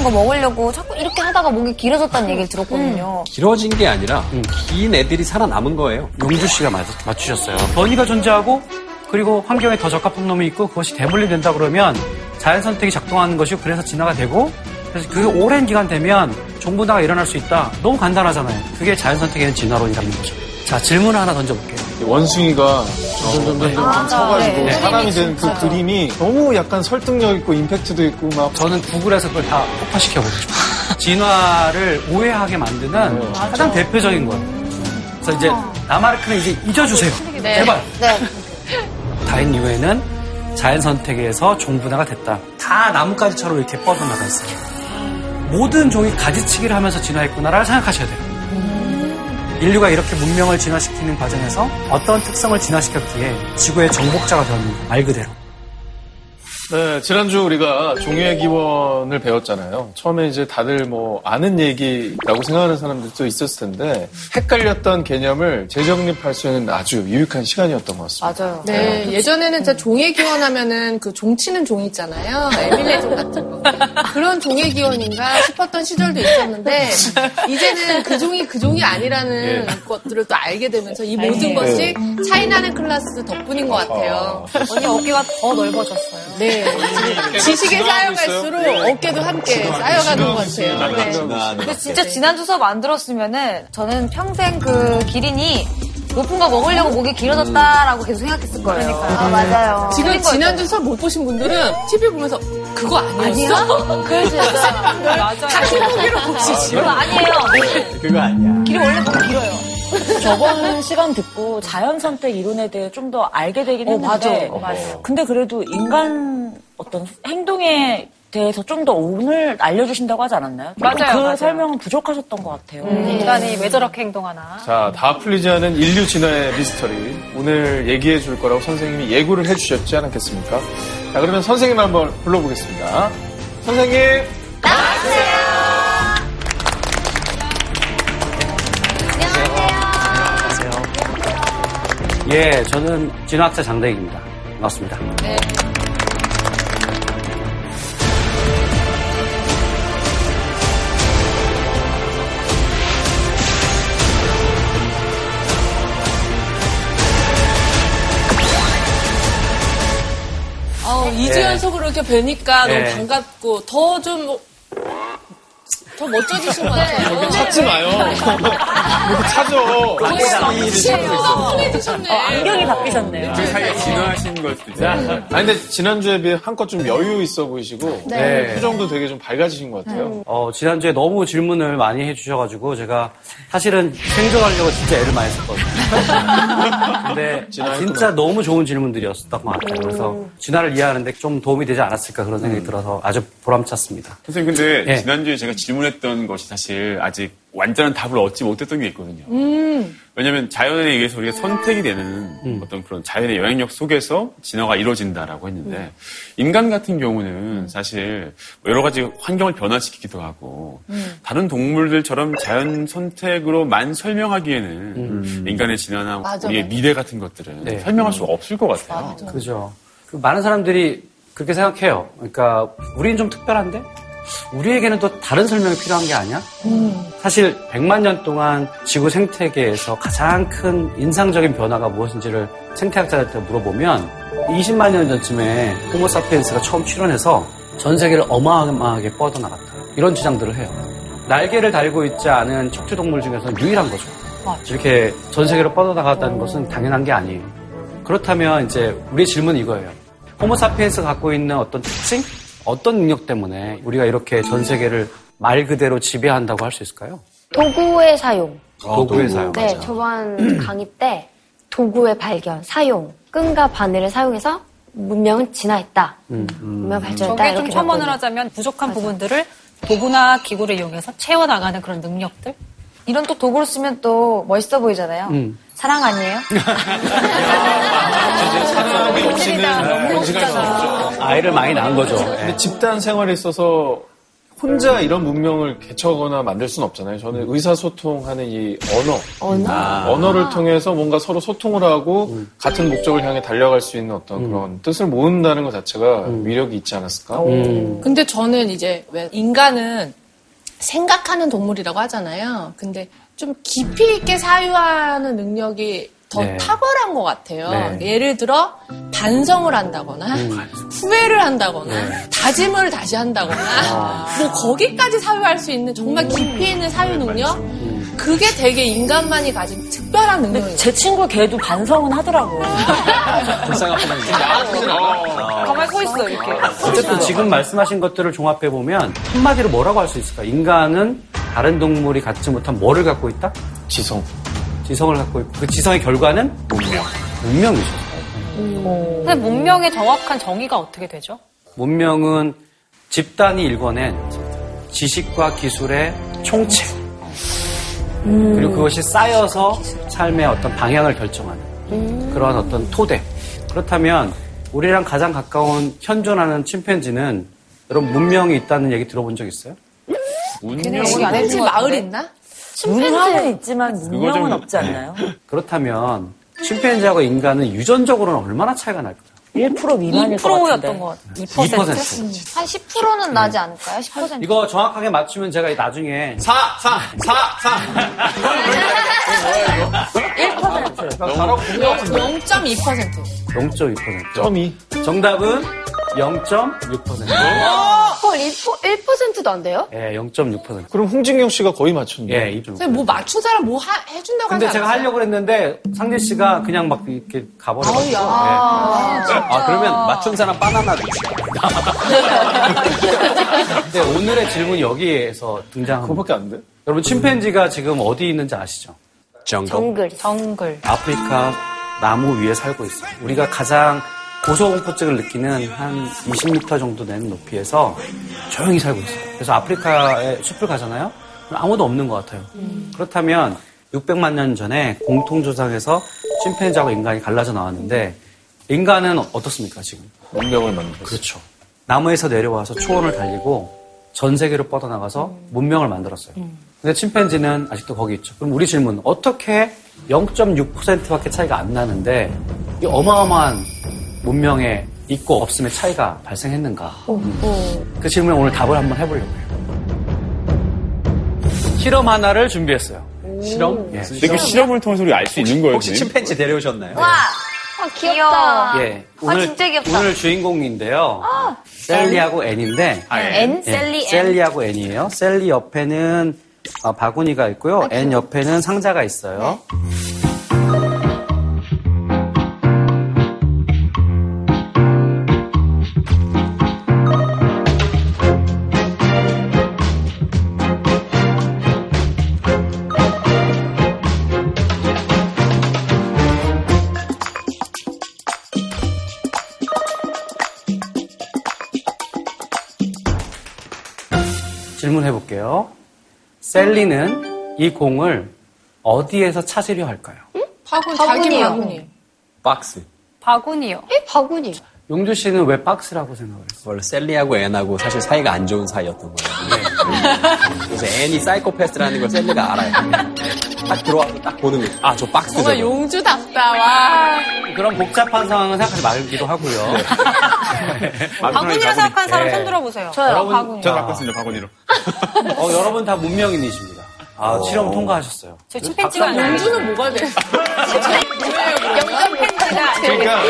높은 거 먹으려고 자꾸 이렇게 하다가 목이 길어졌다는 얘기를 들었거든요. 길어진 게 아니라 긴 애들이 살아남은 거예요. 용주 씨가 맞, 맞추셨어요. 번위가 존재하고 그리고 환경에 더 적합한 놈이 있고 그것이 대분리 된다 그러면 자연 선택이 작동하는 것이고 그래서 진화가 되고 그래서 그 오랜 기간 되면 종분화가 일어날 수 있다. 너무 간단하잖아요. 그게 자연 선택에 대한 진화론이라는 거죠. 자 질문 하나 던져볼게요. 원숭이가 점점점점 아, 서가지고 네. 사람이 된그 그림이 너무 약간 설득력 있고 임팩트도 있고 막 저는 구글에서 그걸 다 폭파시켜 보고 싶어요. 진화를 오해하게 만드는 가장 대표적인 거예요. 그래서 이제 라마르크는 이제 잊어주세요. 제발. 네. 다인 이후에는 자연 선택에서 종분화가 됐다. 다 나뭇가지처럼 이렇게 뻗어나가 있어요. 모든 종이 가지치기를 하면서 진화했구나라고 생각하셔야 돼요. 인류가 이렇게 문명을 진화시키는 과정에서 어떤 특성을 진화시켰기에 지구의 정복자가 된말 그대로. 네, 지난주 우리가 종의 기원을 배웠잖아요. 처음에 이제 다들 뭐 아는 얘기라고 생각하는 사람들도 있었을 텐데 헷갈렸던 개념을 재정립할 수 있는 아주 유익한 시간이었던 것 같습니다. 맞아요. 네, 예전에는 진짜 종의 기원 하면은 그 종치는 종 있잖아요. 에밀레 종 같은 거. 그런 종의 기원인가 싶었던 시절도 있었는데, 이제는 그 종이 그 종이 아니라는 것들을 또 알게 되면서 이 모든 것이 차이나는 클래스 덕분인 것 같아요. 언니 어깨가 더 넓어졌어요. 네. 지식이 쌓여갈수록 어깨도 함께 쌓여가는 것 같아요. 네. 근데 진짜 지난 주 수업 안 들었으면은 저는 평생 그 기린이 높은 거 먹으려고 목이 길어졌다라고 계속 생각했을 거예요. 아, 맞아요. 지금 지난주 수업 못 보신 분들은 TV 보면서 그거 아니었어? 그래서 맞아요. 다시 보기로 보시지. 그거 아니에요. 그거 아니야. 길이 원래 너무 길어요. 저번 시간 듣고 자연 선택 이론에 대해 좀 더 알게 되긴 했는데 근데 그래도 인간 어떤 행동에 대해서 좀 더 오늘 알려주신다고 하지 않았나요? 맞아요, 그 맞아요. 설명은 부족하셨던 것 같아요. 인간이 왜 저렇게 행동하나. 자, 다 풀리지 않은 인류 진화의 미스터리. 오늘 얘기해 줄 거라고 선생님이 예고를 해 주셨지 않았겠습니까? 자, 그러면 선생님 한번 불러보겠습니다. 선생님! 예, 저는 진화학자 장대익입니다. 반갑습니다. 어, 2주 연속으로 이렇게 뵈니까 네. 너무 반갑고 더 좀 더 멋져지신 것 같아요. 찾지 마요. 뭐 찾어. 너무 흔해지셨네. 안경이 바뀌셨네요. 그 사이에 진화하신 걸 수도 있어요. 아니, 근데 지난주에 비해 한껏 좀 여유 있어 보이시고, 네. 표정도 되게 좀 밝아지신 것 같아요. 어, 지난주에 너무 질문을 많이 해주셔가지고 제가 사실은 생존하려고 진짜 애를 많이 썼거든요. 근데 진짜 너무 좋은 질문들이었던 것 같아요. 그래서 진화를 이해하는데 좀 도움이 되지 않았을까 그런 생각이 들어서 아주 보람찼습니다. 선생님, 근데 예. 지난주에 제가 질문 했던 것이 사실 아직 완전한 답을 얻지 못했던 게 있거든요. 왜냐하면 자연에 의해서 우리가 선택이 되는 어떤 그런 자연의 영향력 속에서 진화가 이루어진다라고 했는데 인간 같은 경우는 사실 뭐 여러 가지 환경을 변화시키기도 하고 다른 동물들처럼 자연 선택으로만 설명하기에는 인간의 진화나 맞아, 우리의 맞아. 미래 같은 것들은 네. 설명할 수가 없을 것 같아요. 그죠. 그 많은 사람들이 그렇게 생각해요. 그러니까 우리는 좀 특별한데 우리에게는 또 다른 설명이 필요한 게 아니야? 사실 100만 년 동안 지구 생태계에서 가장 큰 인상적인 변화가 무엇인지를 생태학자한테 물어보면 20만 년 전쯤에 호모사피엔스가 처음 출현해서 전 세계를 어마어마하게 뻗어나갔다. 이런 주장들을 해요. 날개를 달고 있지 않은 척추동물 중에서는 유일한 거죠. 이렇게 전 세계로 뻗어나갔다는 것은 당연한 게 아니에요. 그렇다면 이제 우리의 질문은 이거예요. 호모사피엔스가 갖고 있는 어떤 특징? 어떤 능력 때문에 우리가 이렇게 전 세계를 말 그대로 지배한다고 할 수 있을까요? 도구의 사용. 도구의 사용. 네, 저번 강의 때 도구의 발견, 사용, 끈과 바늘을 사용해서 문명은 진화했다. 문명 발전했다. 저게 좀 이렇게 첨언을. 하자면 부족한 부분들을 도구나 기구를 이용해서 채워나가는 그런 능력들? 이런 또 도구로 쓰면 또 멋있어 보이잖아요. 음. 사랑 아니에요? 사람이 없이는 번식할 수 없죠. 아이를 많이 낳은 거죠. 근데 집단 생활에 있어서 혼자 이런 문명을 개척하거나 만들 수는 없잖아요. 저는 의사소통하는 이 언어, 언어? 언어를 통해서 뭔가 서로 소통을 하고 같은 목적을 향해 달려갈 수 있는 어떤 그런 뜻을 모은다는 것 자체가 위력이 있지 않았을까? 음. 근데 저는 이제 왜 인간은 생각하는 동물이라고 하잖아요. 근데 좀 깊이 있게 사유하는 능력이 더 네. 탁월한 것 같아요. 네. 예를 들어 반성을 한다거나 후회를 한다거나 다짐을 다시 한다거나 뭐 거기까지 사유할 수 있는 정말 깊이 있는 사유 능력 그게 되게 인간만이 가진 특별한 능력이에요. 제 친구 걔도 반성은 하더라고요. 불쌍한 분인데. 가만히 서 있어, 이렇게. 어쨌든 지금 말씀하신 것들을 종합해 보면 한마디로 뭐라고 할 수 있을까? 인간은 다른 동물이 갖지 못한 뭐를 갖고 있다? 지성. 지성을 갖고 있고 그 지성의 결과는 문명. 문명이죠. 근데 문명의 정확한 정의가 어떻게 되죠? 문명은 집단이 일궈낸 지식과 기술의 총체. 그리고 그것이 쌓여서 삶의 어떤 방향을 결정하는 그러한 어떤 토대. 그렇다면 우리랑 가장 가까운 현존하는 침팬지는 여러분 문명이 있다는 얘기 들어본 적 있어요? 운명. 침팬지 마을 있나? 문화는 있지만 문명은 좀- 없지 않나요? 그렇다면 침팬지하고 인간은 유전적으로는 얼마나 차이가 날까요? 1% 미만일 것 2%였던 같은데. 것 같아요. 2%. 한 10%는 나지 않을까요? 10%? 이거 정확하게 맞추면 제가 나중에 4, 4, 4, 4. 1%. 네, 0.2%. 0.2%. 점이. 정답은 0.6%. 헐, 1%도 안 돼요? 예, 0.6%. 그럼 홍진경 씨가 거의 맞췄네. 예, 2.6%. 선생님 뭐 맞춘 사람 뭐 하- 해준다고 하지 근데 제가 않았어요? 하려고 했는데 상재 씨가 그냥 막 이렇게 가버려가지고. 예. 아, 그러면 맞춘 사람 바나나 주세요. 근데 오늘의 질문이 여기에서 등장합니다. 그거밖에 안 돼? 여러분 침팬지가 지금 어디 있는지 아시죠? 정글. 정글. 정글. 아프리카 나무 위에 살고 있어요. 우리가 가장 고소공포증을 느끼는 한 20m 정도 되는 높이에서 조용히 살고 있어요. 그래서 아프리카에 숲을 가잖아요. 그럼 아무도 없는 것 같아요. 그렇다면 600만 년 전에 공통조상에서 침팬지하고 인간이 갈라져 나왔는데 인간은 어떻습니까 지금? 문명을 만들었어. 그렇죠. 나무에서 내려와서 초원을 달리고 전 세계로 뻗어나가서 문명을 만들었어요. 근데 침팬지는 아직도 거기 있죠. 그럼 우리 질문, 어떻게 0.6%밖에 차이가 안 나는데 이 어마어마한 문명에 있고 없음의 차이가 발생했는가? 음. 그 질문에 오늘 답을 한번 해보려고 해요. 실험 하나를 준비했어요. 실험? 예, 근데 그 실험을 통해서 우리가 알수 있는 거예요. 혹시? 침팬지 데려오셨나요? 와! 아, 귀엽다. 예. 오늘, 진짜 귀엽다. 오늘 주인공인데요. 셀리하고 앤인데 아, 예. 앤, 예, 셀리, 앤. 셀리하고 앤이에요. 셀리 옆에는 어, 바구니가 있고요. 앤 옆에는 상자가 있어요. 질 셀리는 이 공을 어디에서 찾으려 할까요? 바구니, 자기 바구니요. 바구니. 박스. 바구니요. 에? 바구니. 용주 씨는 왜 박스라고 생각을 했어요? 원래 셀리하고 앤하고 사실 사이가 안 좋은 사이였던 거예요. 그래서 앤이 사이코패스라는 걸 셀리가 알아요. 딱 들어와서 딱 보는 거죠. 아, 저 박스죠. 정말 용주답다, 와. 그런 복잡한 상황은 생각하지 말기도 하고요. 바구니라 생각하는 사람 예. 손 들어보세요. 저요, 여러분, 바구니. 저 바꿨습니다, 바구니로. 어, 여러분 다 문명인이십니다. 아, 실험 통과하셨어요. 저 침팬지가 용주는 뭐가 돼? 영점 팬티가. 그러니까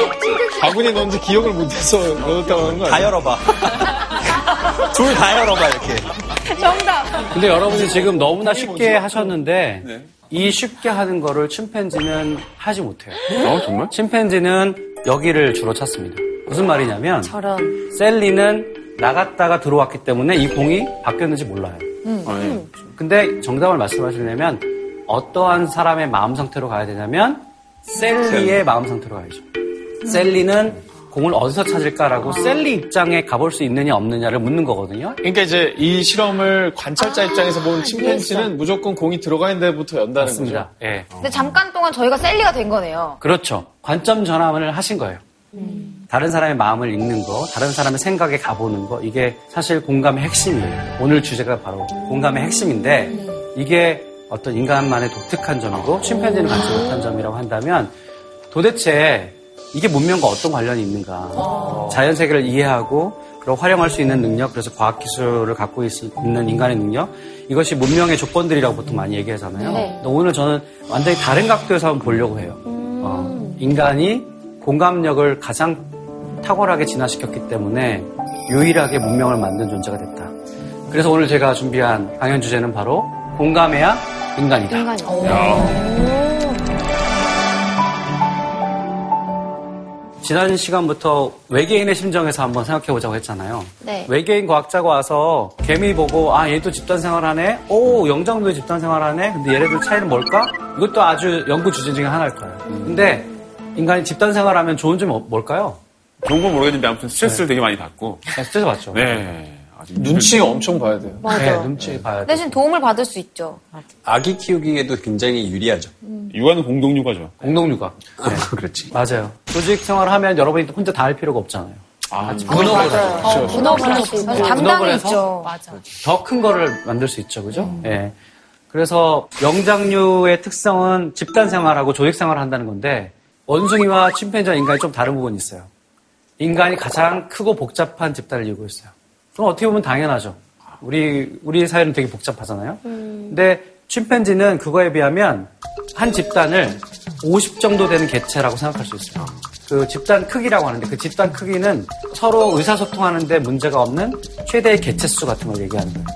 바구니에 넣는데 기억을 못해서 넣었다고 하는 거야. 다 열어봐. 둘 다 열어봐, 이렇게. 근데 여러분이 지금 너무나 쉽게 하셨는데 이 쉽게 하는 거를 침팬지는 하지 못해요. 어, 정말? 침팬지는 여기를 주로 찾습니다. 무슨 말이냐면 저런. 셀리는 나갔다가 들어왔기 때문에 이 공이 바뀌었는지 몰라요. 아, 예. 근데 정답을 말씀하시려면 어떠한 사람의 마음 상태로 가야 되냐면 셀리의 마음 상태로 가야죠. 셀리는 공을 어디서 찾을까라고 셀리 입장에 가볼 수 있느냐 없느냐를 묻는 거거든요. 그러니까 이제 이 실험을 관찰자 입장에서 보는 침팬지는 무조건 공이 들어가 있는 데부터 연다는 맞습니다. 예. 근데 잠깐 동안 저희가 셀리가 된 거네요. 그렇죠. 관점 전환을 하신 거예요. 다른 사람의 마음을 읽는 거, 다른 사람의 생각에 가보는 거, 이게 사실 공감의 핵심이에요. 오늘 주제가 바로 공감의 핵심인데, 이게 어떤 인간만의 독특한 점이고, 침팬지는 갖지 못한 점이라고 한다면, 도대체 이게 문명과 어떤 관련이 있는가. 자연 세계를 이해하고, 그리고 활용할 수 있는 능력, 그래서 과학 기술을 갖고 있, 는 인간의 능력, 이것이 문명의 조건들이라고 보통 많이 얘기하잖아요. 네. 오늘 저는 완전히 다른 각도에서 한번 보려고 해요. 어, 인간이 공감력을 가장 탁월하게 진화시켰기 때문에 유일하게 문명을 만든 존재가 됐다. 그래서 오늘 제가 준비한 강연 주제는 바로 공감해야 인간이다. 인간이. 지난 시간부터 외계인의 심정에서 한번 생각해 보자고 했잖아요. 네. 외계인 과학자가 와서 개미 보고 아 얘도 집단 생활하네. 오 영장도 집단 생활하네. 근데 얘네들 차이는 뭘까? 이것도 아주 연구 주제 중에 하나일 거예요. 근데 인간이 집단 생활하면 좋은 점이 뭐- 뭘까요? 좋은 건 모르겠는데 아무튼 스트레스를 되게 많이 받고. 네, 스트레스 받죠. 네. 눈치 엄청 봐야 돼요. 네, 눈치 봐야 돼. 대신 도움을 받을 수 있죠. 아기 키우기에도 굉장히 유리하죠. 육아는 공동 육아죠. 공동육아. 네. 그렇지. 맞아요. 조직 생활을 하면 여러분이 혼자 다 할 필요가 없잖아요. 아, 분업을 해서 분업을 분업을 해서? 있죠. 맞아. 더 큰 거를 만들 수 있죠, 그죠? 예. 그래서 영장류의 특성은 집단 생활하고 조직 생활을 한다는 건데 원숭이와 침팬지와 인간이 좀 다른 부분이 있어요. 인간이 가장 크고 복잡한 집단을 이루고 있어요. 그럼 어떻게 보면 당연하죠. 우리 우리 사회는 되게 복잡하잖아요. 근데 침팬지는 그거에 비하면 한 집단을 50 정도 되는 개체라고 생각할 수 있어요. 그 집단 크기라고 하는데 그 집단 크기는 서로 의사소통하는데 문제가 없는 최대의 개체 수 같은 걸 얘기하는 거예요.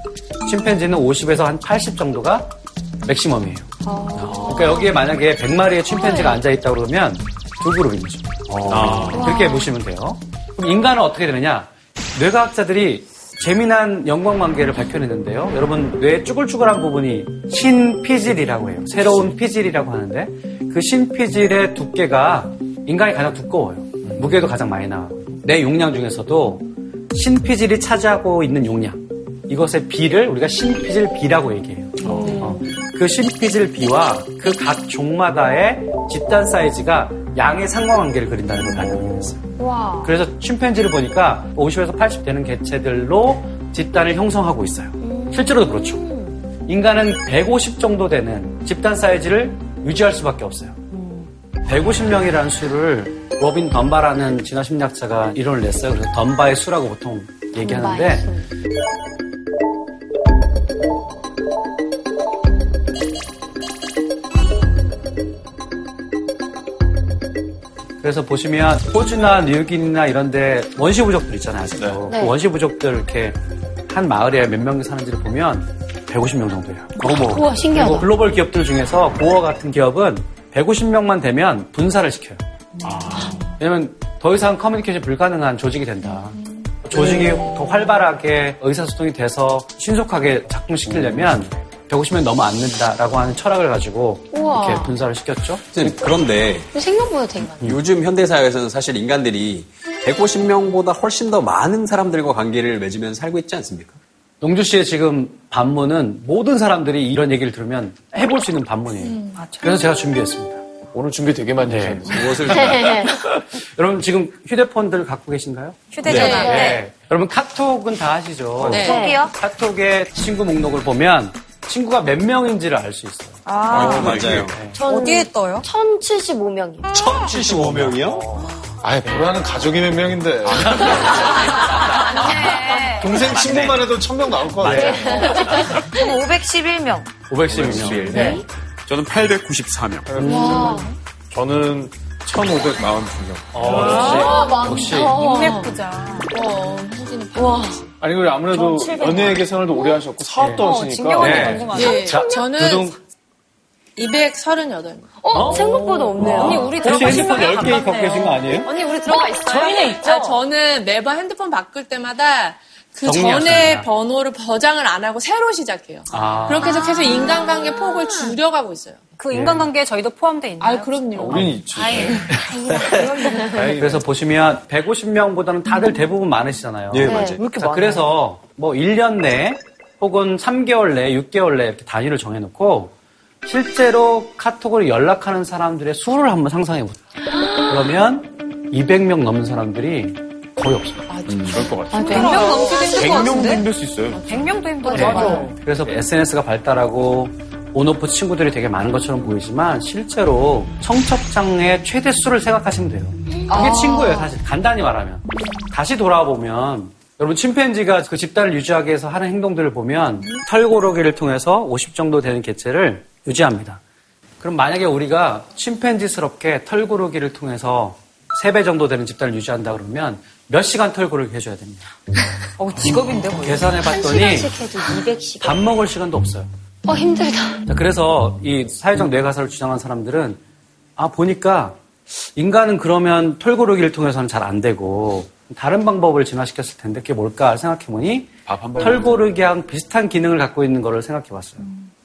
침팬지는 50에서 한 80 정도가 맥시멈이에요. 그러니까 여기에 만약에 100마리의 침팬지가 앉아 있다 그러면 두 그룹인 거죠. 그렇게 보시면 돼요. 그럼 인간은 어떻게 되느냐? 뇌과학자들이 재미난 연관관계를 밝혀냈는데요. 여러분 뇌의 쭈글쭈글한 부분이 신피질이라고 해요. 새로운 피질이라고 하는데 그 신피질의 두께가 인간이 가장 두꺼워요. 무게도 가장 많이 나와요. 뇌 용량 중에서도 신피질이 차지하고 있는 용량 이것의 비를 우리가 신피질 비라고 얘기해요. 어, 그 신피질 비와 그 각 종마다의 집단 사이즈가 양의 상관관계를 그린다는 걸 발견했어요. 와. 그래서 침팬지를 보니까 50에서 80 되는 개체들로 집단을 형성하고 있어요. 실제로도 그렇죠. 인간은 150 정도 되는 집단 사이즈를 유지할 수밖에 없어요. 150명이라는 수를 로빈 던바라는 진화 심리학자가 이론을 냈어요. 그래서 던바의 수라고 보통 얘기하는데 그래서 보시면 호주나 뉴욕이나 이런데 원시 부족들 있잖아요. 아직도 네. 그 원시 부족들 이렇게 한 마을에 몇 명이 사는지를 보면 150명 정도예요. 어머. 우와, 신기하다. 그리고 글로벌 기업들 중에서 고어 같은 기업은 150명만 되면 분사를 시켜요. 왜냐면 더 이상 커뮤니케이션 불가능한 조직이 된다. 조직이 더 활발하게 의사소통이 돼서 신속하게 작동시키려면 150명 넘어 안 된다라고 하는 철학을 가지고 우와. 이렇게 분사를 시켰죠. 그런데 생각보다 되게 많아. 요즘 현대사회에서는 사실 인간들이 150명보다 훨씬 더 많은 사람들과 관계를 맺으면서 살고 있지 않습니까? 용주 씨의 지금 반문은 모든 사람들이 이런 얘기를 들으면 해볼 수 있는 반문이에요. 그래서 제가 준비했습니다. 오늘 준비 되게 많이 네. 하셨는데. 무엇을 여러분 지금 휴대폰들 갖고 계신가요? 휴대전화. 네. 여러분 카톡은 다 하시죠? 네. 톡이요? 카톡의 친구 목록을 보면 친구가 몇 명인지를 알 수 있어요. 아, 맞아요. 어디에 떠요? 1075명이요. 1075명이요? 아예 보라는 가족이 몇 명인데. 동생 친구만 해도 천명 나올 것 같아요. 저는 511명. 511명. 네. 저는 894명. 와. 저는 1,542명. 어, 역시. 역시. 인맥 부자. 어, 현진이 아니, 그리고 아무래도 전 700. 연예계 생활도 오래 하셨고 사업도 하시니까. 진경원이 네. 예, 자, 저는 두둥. 238명. 어, 생각보다 없네요. 언니 우리 혹시 들어가신 핸드폰 거예요? 10개 갖고 계신 거 아니에요? 언니 우리 들어가 있어요? 저희는 있죠. 아, 저는 매번 핸드폰 바꿀 때마다 그. 전에 번호를 저장을 안 하고 새로 시작해요. 아. 그렇게 해서 계속 인간관계 폭을 줄여가고 있어요. 그 인간관계에 저희도 포함되어 있나요? 아, 그럼요. 우린 있지. 그래서 보시면 150명보다는 다들 대부분 많으시잖아요. 예, 네. 맞아요. 자, 그래서 뭐 1년 내 혹은 3개월 내, 6개월 내 이렇게 단위를 정해놓고 실제로 카톡으로 연락하는 사람들의 수를 한번 상상해 보세요. 그러면 200명 넘는 사람들이 거의 없어요. 음, 그럴 것 같아요. 100명 넘기도 힘들 것 100명도 같은데? 힘들 수 있어요. 100명도 힘들어. 네. 맞아. 그래서 SNS가 발달하고 온오프 친구들이 되게 많은 것처럼 보이지만 실제로 청첩장의 최대 수를 생각하시면 돼요. 그게 친구예요, 사실. 간단히 말하면. 다시 돌아보면 여러분 침팬지가 그 집단을 유지하기 위해서 하는 행동들을 보면 털고르기를 통해서 50 정도 되는 개체를 유지합니다. 그럼 만약에 우리가 침팬지스럽게 털고르기를 통해서 3배 정도 되는 집단을 유지한다 그러면 몇 시간 털고르기 해줘야 됩니다. 어, 직업인데 뭐. 계산해 한 봤더니 시간씩 해도 200시간. 밥 먹을 시간도 없어요. 어, 힘들다. 자, 그래서 이 사회적 뇌가설을 주장한 사람들은 아 보니까 인간은 그러면 털고르기를 통해서는 잘 안 되고 다른 방법을 진화시켰을 텐데 그게 뭘까 생각해보니 밥한 번. 털고르기랑 비슷한 기능을 갖고 있는 거를 생각해봤어요.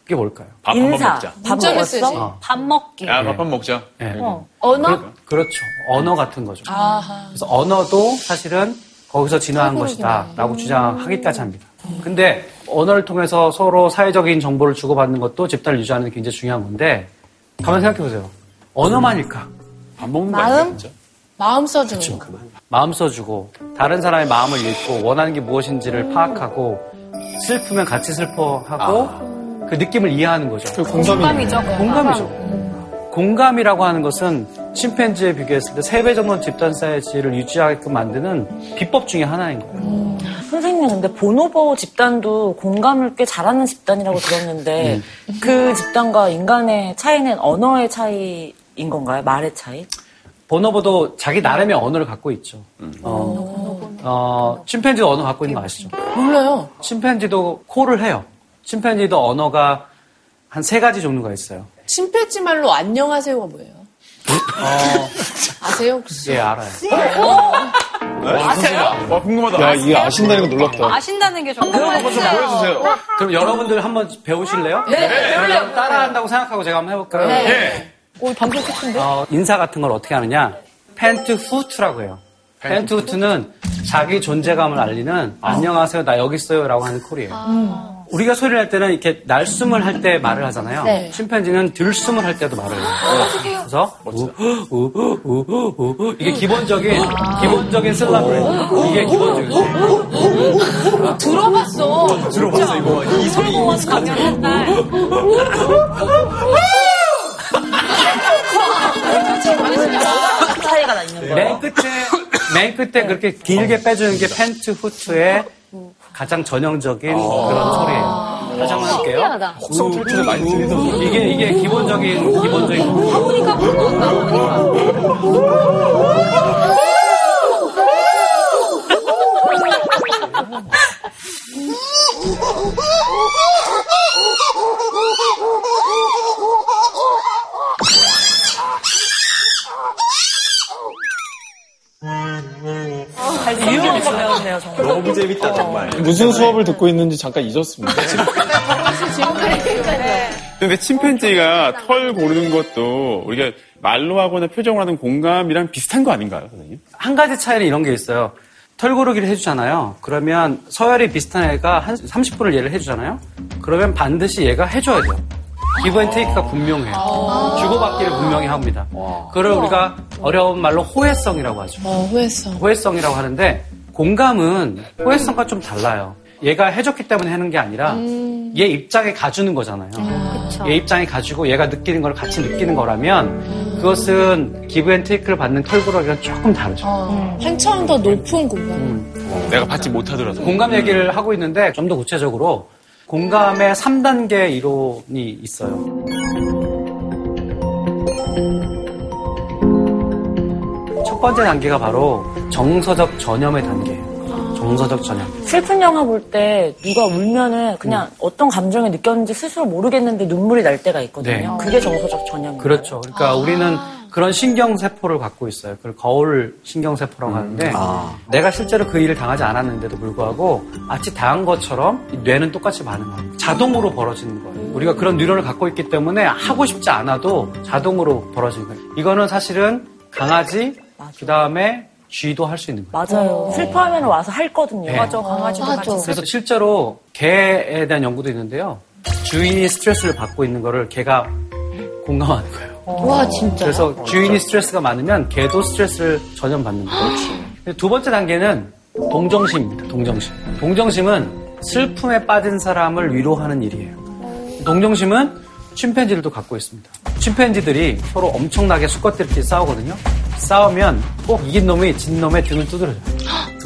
그게 뭘까요? 밥 한번 인사. 먹자. 밥 문자 먹었어? 메시지. 어. 밥 먹기. 야, 밥한 먹자. 네. 언어? 그, 렇죠 언어 같은 거죠. 아하. 그래서 언어도 사실은 거기서 진화한 것이다 라고 주장하기까지 합니다. 근데 언어를 통해서 서로 사회적인 정보를 주고받는 것도 집단을 유지하는 데 굉장히 중요한 건데 가만히 생각해 보세요. 언어만일까? 밥 먹는 거 아니야, 진짜? 마음 써주는 거. 마음 써주고 다른 사람의 마음을 읽고 원하는 게 무엇인지를 파악하고 슬프면 같이 슬퍼하고 그 느낌을 이해하는 거죠. 그 공감이 공감이죠. 공감이죠. 공감이라고 하는 것은 침팬지에 비교했을 때 3배 정도 집단 사이즈를 유지하게끔 만드는 비법 중에 하나인 거예요. 선생님, 근데 보노보 집단도 공감을 꽤 잘하는 집단이라고 들었는데 그 집단과 인간의 차이는 언어의 차이인 건가요? 말의 차이? 보노보도 자기 나름의 언어를 갖고 있죠. 어, 어, 침팬지도 언어 갖고 있는 거 아시죠? 몰라요. 침팬지도 콜을 해요. 침팬지도 언어가 한 세 가지 종류가 있어요. 침팬지 말로 안녕하세요가 뭐예요? 어, 아세요 혹시? 예, 알아요. 아세요? 와, 궁금하다. 야, 이게 아신다는 게 놀랍다. 아신다는 게 좀. 한번 좀 보여주세요. 그럼 여러분들 한번 배우실래요? 네, 배울래요. 따라한다고 생각하고 제가 한번 해볼까요? 예. 오, 방금 끝인데? 어, 인사 같은 걸 어떻게 하느냐? pant hoot라고 해요. pant hoot는 자기 존재감을 알리는 안녕하세요, 나 여기 있어요 라고 하는 call이에요. 우리가 소리를 할 때는 이렇게 날숨을 할 때 말을 하잖아요. 네. 침팬지는 들숨을 할 때도 말을 해요. 그래서 우, 우, 우, 우, 우, 우, 이게 기본적인 기본적인 syllable예요. 이게 기본적인. 들어봤어. 들어봤어 이거 이 소리 강연한 날. 차이가 나 있는 거예요? 맨 끝에 맨 끝에 그렇게 길게 빼주는 게 펜트 후트의 가장 전형적인 그런 소리예요. 다시 한번 할게요. 신기하다. 혹성 탈출에 많이 들리던. 이게 이게 기본적인 기본적인 유용한 거 배웠네요, 정말. 너무 재밌다 정말. 무슨 수업을 듣고 있는지 잠깐 잊었습니다. 근데 침팬지가 털 고르는 것도 우리가 말로 하거나 표정으로 하는 공감이랑 비슷한 거 아닌가요, 선생님? 한 가지 차이는 이런 게 있어요. 털 고르기를 해주잖아요. 그러면 서열이 비슷한 애가 한 30분을 얘를 해주잖아요. 그러면 반드시 얘가 해줘야 돼요. give and take가 분명해요. 주고받기를 분명히 합니다. 그걸 우리가 어려운 말로 호혜성이라고 하죠. 어, 후회성. 호혜성이라고 하는데 공감은 호혜성과 좀 달라요. 얘가 해줬기 때문에 하는 게 아니라 얘 입장에 가주는 거잖아요. 얘 입장에 가지고 얘가 느끼는 걸 같이 느끼는 거라면 그것은 give and take를 받는 털고르기랑 조금 다르죠. 한참 더 높은 공간. 내가 받지 못하더라도. 공감 얘기를 하고 있는데 좀 더 구체적으로 공감의 3단계 이론이 있어요. 첫 번째 단계가 바로 정서적 전염의 단계예요. 정서적 전염. 슬픈 영화 볼 때 누가 울면은 그냥 어떤 감정을 느꼈는지 스스로 모르겠는데 눈물이 날 때가 있거든요. 네. 그게 정서적 전염이에요. 그렇죠. 그러니까 우리는 그런 신경세포를 갖고 있어요. 그걸 거울 신경세포라고 하는데 내가 실제로 그 일을 당하지 않았는데도 불구하고 마치 당한 것처럼 이 뇌는 똑같이 반응합니다. 자동으로 벌어지는 거예요. 우리가 그런 뉴런을 갖고 있기 때문에 하고 싶지 않아도 자동으로 벌어지는 거예요. 이거는 사실은 강아지, 그 다음에 쥐도 할 수 있는 거예요. 맞아요. 슬퍼하면 와서 할거든요. 네. 맞아, 강아지도 맞아. 같이. 그래서 실제로 개에 대한 연구도 있는데요. 주인이 스트레스를 받고 있는 거를 개가 공감하는 거예요. 와, 진짜. 그래서 주인이 스트레스가 많으면 개도 스트레스를 전혀 받는 거예요. 두 번째 단계는 동정심입니다. 동정심. 동정심은 슬픔에 빠진 사람을 위로하는 일이에요. 동정심은 침팬지들도 갖고 있습니다. 침팬지들이 서로 엄청나게 수컷들끼리 싸우거든요. 싸우면 꼭 이긴 놈이 진 놈의 등을 두드려요.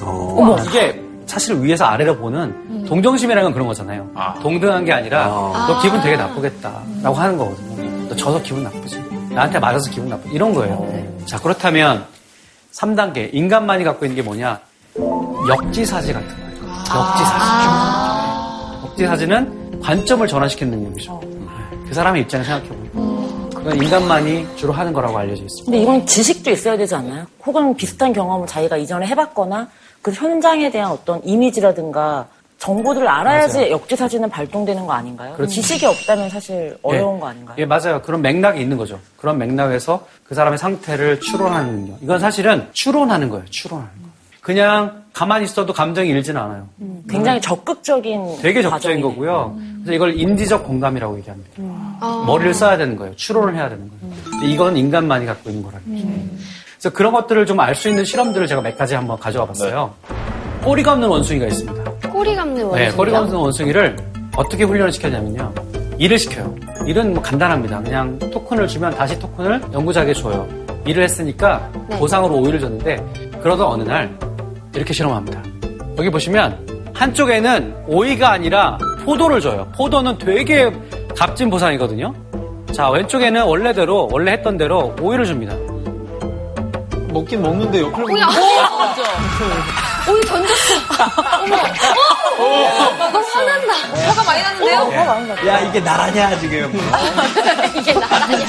어머, 이게 사실 위에서 아래로 보는 동정심이라는 건 그런 거잖아요. 동등한 게 아니라 너 기분 되게 나쁘겠다라고 하는 거거든요. 너 져서 기분 나쁘지. 나한테 맞아서 기분 나쁘지. 이런 거예요. 자, 그렇다면 3단계 인간만이 갖고 있는 게 뭐냐? 역지사지 같은 거예요. 역지사지. 역지사지는 관점을 전환시키는 능력이죠. 그 사람의 입장에 생각해보면. 그건 인간만이 주로 하는 거라고 알려져 있습니다. 근데 이건 지식도 있어야 되지 않나요? 혹은 비슷한 경험을 자기가 이전에 해봤거나 그 현장에 대한 어떤 이미지라든가 정보들을 알아야지 역지사지는 발동되는 거 아닌가요? 그렇죠. 지식이 없다면 사실 어려운 예. 거 아닌가요? 예, 맞아요. 그런 맥락이 있는 거죠. 그런 맥락에서 그 사람의 상태를 추론하는 능력. 이건 사실은 추론하는 거예요. 추론하는 거. 그냥 가만히 있어도 감정이 일지는 않아요. 굉장히 적극적인 되게 적극적인 과정이네. 거고요. 그래서 이걸 인지적 공감이라고 얘기합니다. 머리를 써야 되는 거예요. 추론을 해야 되는 거예요. 이건 인간만이 갖고 있는 거라는 거죠. 그래서 그런 것들을 좀 알 수 있는 실험들을 제가 몇 가지 한번 가져와 봤어요. 꼬리가 없는 원숭이가 있습니다. 꼬리 감는 원숭이. 네, 꼬리가 없는 원숭이를 어떻게 훈련을 시켰냐면요. 일을 시켜요. 일은 뭐 간단합니다. 그냥 토큰을 주면 다시 토큰을 연구자에게 줘요. 일을 했으니까 네. 보상으로 오이를 줬는데 그러던 어느 날 이렇게 실험합니다. 여기 보시면 한쪽에는 오이가 아니라 포도를 줘요. 포도는 되게 값진 보상이거든요. 자, 왼쪽에는 원래대로 원래 했던 대로 오이를 줍니다. 먹긴 먹는데 옆을 보면 오이 던졌어. 어머. 어, 너 화난다. 화가 많이 났는데요? 야, 이게 나라냐, 지금. 이게 나라냐.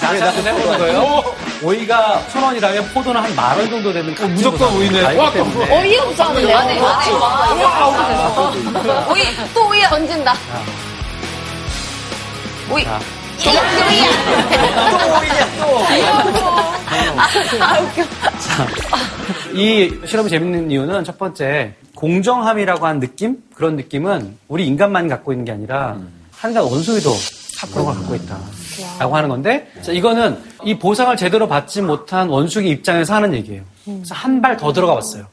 다시 한번 해보는 거예요. 오이가 천 원이라면 포도는 한 만 원 정도 되는 값진 무조건. 오이네. 와, 때문에. 어이없어 하는데. 안에. 오이, 또 오이야. 던진다. 오이. 자, 이 실험이 재밌는 이유는 첫 번째 공정함이라고 한 느낌 그런 느낌은 우리 인간만 갖고 있는 게 아니라 한간 원숭이도 그런 걸 갖고 있다 라고 하는 건데 자, 이거는 이 보상을 제대로 받지 못한 원숭이 입장에서 하는 얘기예요. 그래서 한 발 더 들어가 봤어요.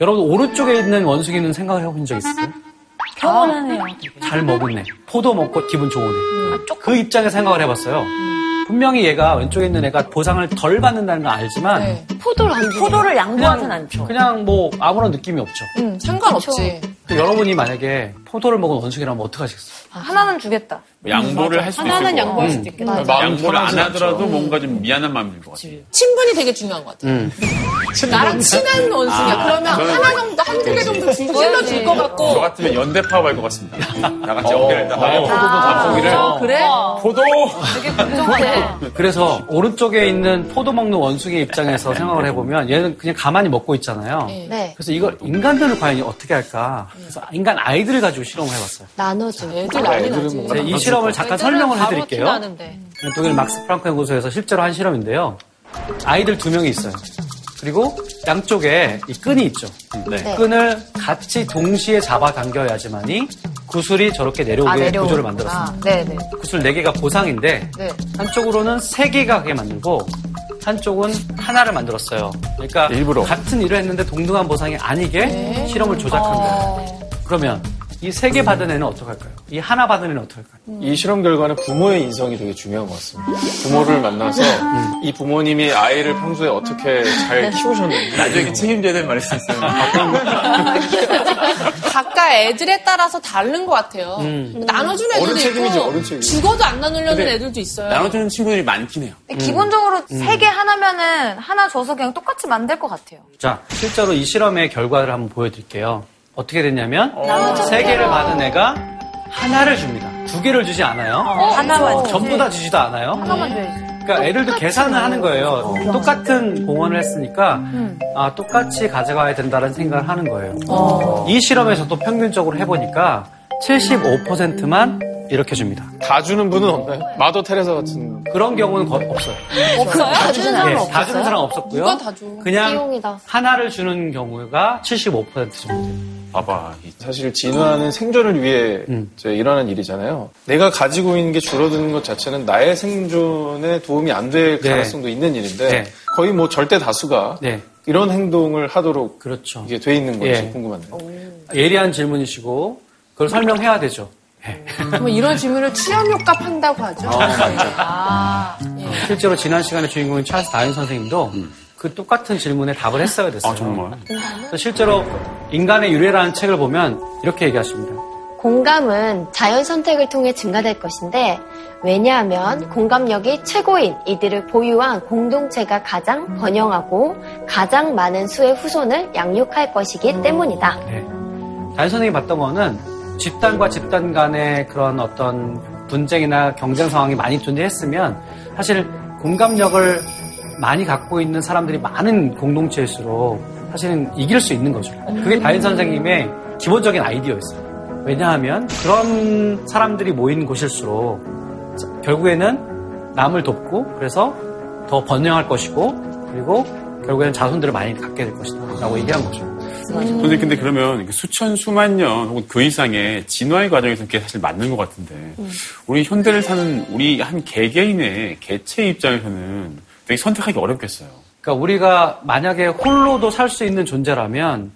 여러분 오른쪽에 있는 원숭이는 생각을 해본 적 있어요? 평온하네요. 잘 먹었네. 포도 먹고 기분 좋으네. 그 입장에 생각을 해봤어요. 분명히 얘가 왼쪽에 있는 애가 보상을 덜 받는다는 건 알지만 네. 포도를. 포도를 양보하진 않죠. 그냥 뭐 아무런 느낌이 없죠. 음, 상관없지. 그 여러분이 만약에 포도를 먹은 원숭이라면 어떡하시겠어요? 하나는 주겠다. 양보를 할 수도 있을 하나는. 양보할 수도 있겠다. 마음 양보를 안 하더라도 않죠. 뭔가 좀 미안한 마음이 들것 같아요. 친분이 되게 중요한 것 같아요. 음. 나랑 친한 원숭이야. 아, 그러면 저는- 하나 정도, 한두 개 정도 줄- 찔러 줄 것저 같고. 같으면 연대 파업 할 것 같습니다. 나같이 어깨를 딱 하고 포도도 잡고기를. 그래? 포도! 그래서 오른쪽에 있는 포도 먹는 원숭이 입장에서 생각을 해보면 얘는 그냥 가만히 먹고 있잖아요. 네. 그래서 이걸 인간들을 과연 어떻게 할까? 그래서 인간 아이들을 가지고 실험을 해봤어요. 나눠줘. 애들 난리 나지. 네, 이 실험을 잠깐 설명을 다 해드릴게요. 독일 막스 프랑크 연구소에서 실제로 한 실험인데요. 아이들 두 명이 있어요. 그리고 양쪽에 이 끈이 있죠. 네. 끈을 같이 동시에 잡아 당겨야지만이 구슬이 저렇게 내려오게 아, 내려오구나. 구조를 만들었습니다. 네네. 구슬 네개가 보상인데 네. 한쪽으로는 세개가 하게 만들고 한쪽은 하나를 만들었어요. 그러니까 일부러. 같은 일을 했는데 동등한 보상이 아니게 실험을 조작한 거예요. 그러면 이 세 개 받은 애는 어떡할까요? 이 하나 받은 애는 어떡할까요? 이 실험 결과는 부모의 인성이 되게 중요한 것 같습니다. 부모를 만나서 이 부모님이 아이를 평소에 어떻게 잘 키우셨는지 나중에 책임져야 될 말이 있어요. 각각 애들에 따라서 다른 것 같아요. 음. 나눠주는 애들도 어른 책임이죠, 있고 어른 책임. 죽어도 안 나누려는 근데 애들도 있어요. 나눠주는 친구들이 많긴 해요. 근데 기본적으로 세 개 하나면은 하나 줘서 그냥 똑같이 만들 것 같아요. 자, 실제로 이 실험의 결과를 한번 보여드릴게요. 어떻게 됐냐면 세 개를 받은 애가 하나를 줍니다. 두 개를 주지 않아요. 하나만 전부 다 주지도 않아요. 하나만 줘야지. 그러니까 애들도 계산을 하는 거예요. 똑같은 공헌을 했으니까 아, 똑같이 가져가야 된다는 생각을 하는 거예요. 이 실험에서도 평균적으로 해보니까 75%만 이렇게 줍니다. 다 주는 분은 없나요? 마더 테레사 같은 그런 경우는 거의 없어요. 없어요? 다 주는 사람 예, 없어요? 다 주는 사람 없었고요. 누가 다 줘? 그냥 비용이다. 하나를 주는 경우가 75% 정도 돼요. 봐봐. 사실 진화는 생존을 위해 음. 일어나는 일이잖아요. 내가 가지고 있는 게 줄어드는 것 자체는 나의 생존에 도움이 안될 네. 가능성도 있는 일인데 네. 거의 뭐 절대 다수가 네. 이런 행동을 하도록 그렇죠. 이게 돼 있는 건지 예. 궁금하네요. 예리한 질문이시고 그걸 설명해야 되죠. 뭐 이런 질문을 취향효과 판다고 하죠. 실제로 지난 시간에 주인공인 찰스 다윈 선생님도 그 똑같은 질문에 답을 했어야 됐어요. 아, 정말? 실제로 인간의 유래라는 책을 보면 이렇게 얘기하십니다. 공감은 자연 선택을 통해 증가될 것인데 왜냐하면 공감력이 최고인 이들을 보유한 공동체가 가장 번영하고 가장 많은 수의 후손을 양육할 것이기 때문이다. 네. 다윈 선생님이 봤던 거는 집단과 집단 간의 그런 어떤 분쟁이나 경쟁 상황이 많이 존재했으면 사실 공감력을 많이 갖고 있는 사람들이 많은 공동체일수록 사실은 이길 수 있는 거죠. 그게 다윈 선생님의 기본적인 아이디어였어요. 왜냐하면 그런 사람들이 모인 곳일수록 결국에는 남을 돕고 그래서 더 번영할 것이고 그리고 결국에는 자손들을 많이 갖게 될 것이다 라고 얘기한 거죠. 근데, 근데 그러면 수천, 수만 년 혹은 그 이상의 진화의 과정에서 그게 사실 맞는 것 같은데 우리 현대를 사는 우리 한 개개인의 개체 입장에서는 되게 선택하기 어렵겠어요. 그러니까 우리가 만약에 홀로도 살 수 있는 존재라면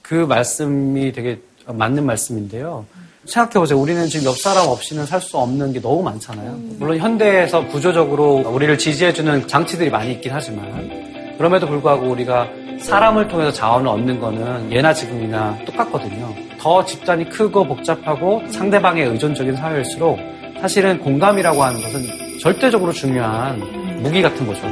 그 말씀이 되게 맞는 말씀인데요. 생각해보세요. 우리는 지금 옆 사람 없이는 살 수 없는 게 너무 많잖아요. 물론 현대에서 구조적으로 우리를 지지해주는 장치들이 많이 있긴 하지만 그럼에도 불구하고 우리가 사람을 통해서 자원을 얻는 거는 예나 지금이나 똑같거든요. 더 집단이 크고 복잡하고 상대방에 의존적인 사회일수록 사실은 공감이라고 하는 것은 절대적으로 중요한 무기 같은 거죠.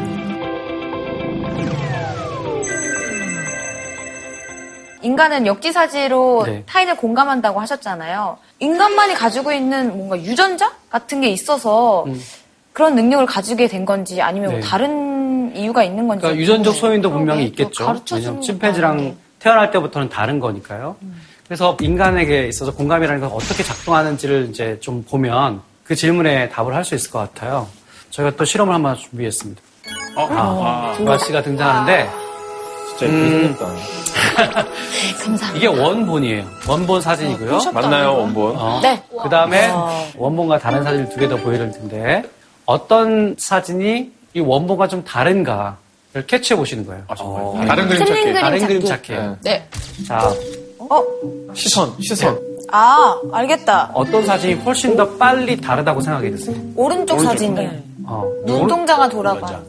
인간은 역지사지로 네. 타인을 공감한다고 하셨잖아요. 인간만이 가지고 있는 뭔가 유전자 같은 게 있어서 그런 능력을 가지게 된 건지 아니면 뭐 음. 네. 다른 이유가 있는 건지. 그러니까 유전적 소인도 분명히 그러게, 또 있겠죠. 주는 침팬지랑. 태어날 때부터는 다른 거니까요. 그래서 인간에게 있어서 공감이라는 건 어떻게 작동하는지를 이제 좀 보면 그 질문에 답을 할 수 있을 것 같아요. 저희가 또 실험을 한번 준비했습니다. 어, 아, 조아 씨가 등장하는데 진짜 예쁘게 생겼다. 이게 원본이에요. 원본 사진이고요. 맞나요, 원본? 어, 네. 그 다음에 원본과 다른 사진을 두 개 더 보여드릴 텐데 어떤 사진이 이 원본과 좀 다른가를 캐치해 보시는 거예요. 아, 정말. 다른 그림 찾기. 그림 다른 그림 찾기. 네. 자, 어, 시선, 시선. 아, 알겠다. 어떤 사진이 훨씬 더 빨리 다르다고 생각이 드세요? 오른쪽 사진이. 어, 눈동자가 돌아가.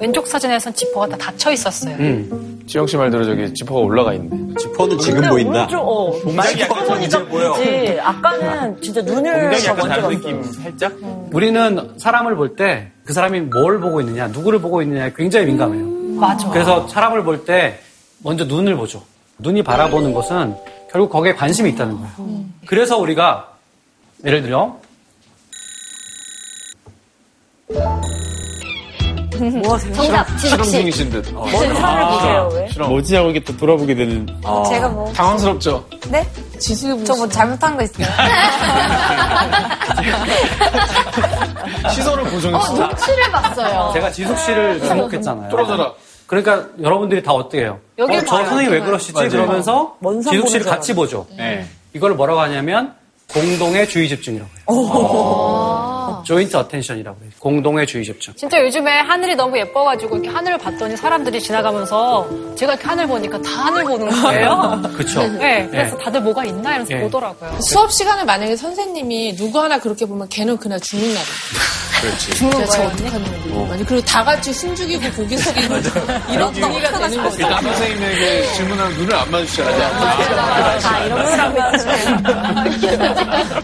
왼쪽 사진에선 지퍼가 다 닫혀 있었어요. 음. 지영 씨 말대로 저기 지퍼가 올라가 있네. 지퍼는 지금 보인다. 오른쪽, 어, 동작이 약간 좀 이제 보여. 아까는 진짜 눈을 동작이 더 약간 먼저 다른. 느낌 살짝? 우리는 사람을 볼 때 그 사람이 뭘 보고 있느냐, 누구를 보고 있느냐에 굉장히 민감해요. 맞아. 그래서 사람을 볼 때 먼저 눈을 보죠. 눈이 바라보는 것은 결국 거기에 관심이 있다는 거예요. 그래서 우리가 예를 들어 뭐 하세요? 정답, 실험 지숙씨. 중이신 듯. 어, 제 사람을 보세요, 왜? 실험. 뭐지 하고 이렇게 또 돌아보게 되는. 제가 뭐. 당황스럽죠? 네? 저뭐 잘못한 거 있어요? 시선을 고정했어. 눈치를 봤어요. 제가 지숙 씨를 주목했잖아요. 떨어져라. 그러니까 여러분들이 다 어떻게 해요? 여길 어, 저 봐요. 선생님 왜 그러시지? 맞아요. 그러면서 지숙 씨를 보는 같이 보죠. 네. 이걸 뭐라고 하냐면 공동의 주의 집중이라고 해요. joint attention이라고 해요. 공동의 주의 집중. 진짜 요즘에 하늘이 너무 예뻐가지고 이렇게 하늘을 봤더니 사람들이 지나가면서 제가 이렇게 하늘 보니까 다 하늘 보는 거예요. 그렇죠. 네, 그래서 네. 다들 뭐가 있나 이러면서 네. 보더라고요. 수업 시간에 만약에 선생님이 누구 하나 그렇게 보면 걔는 그날 죽는 날이에요. 그렇지. 죽는 거예요. 어떡하면 아니 그리고 다 같이 숨 죽이고 고개 숙이고 이런 분위기가 되는 거죠. 일단 선생님에게 질문하면 눈을 안 마주쳐야 다 이런 거라고.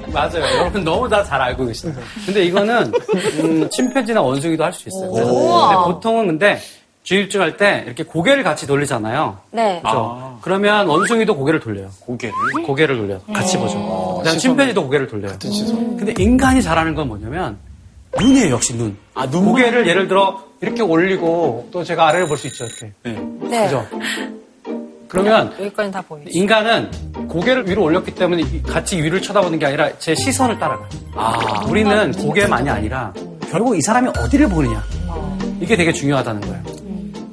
맞아요. 여러분 너무 다 잘 알고 계시네요. 근데 이거 는 음, 침팬지나 원숭이도 할 수 있어요. 근데 보통은 근데 주의 집중할 때 이렇게 고개를 같이 돌리잖아요. 네. 그렇죠? 그러면 원숭이도 고개를 돌려요. 고개를. 고개를 돌려요. 같이 보죠. 그다음 침팬지도 고개를 돌려요. 시선. 근데 인간이 잘하는 건 뭐냐면 눈이에요, 역시 눈. 아, 눈. 고개를 예를 들어 이렇게 올리고 또 제가 아래를 볼 수 있죠, 이렇게. 네. 네. 그죠? 그러면 여기까지 다 보이죠. 인간은 고개를 위로 올렸기 때문에 이- 같이 위를 쳐다보는 게 아니라 제 시선을 따라가요. 우리는 고개만이 아니라 결국 이 사람이 어디를 보느냐. 이게 되게 중요하다는 거예요.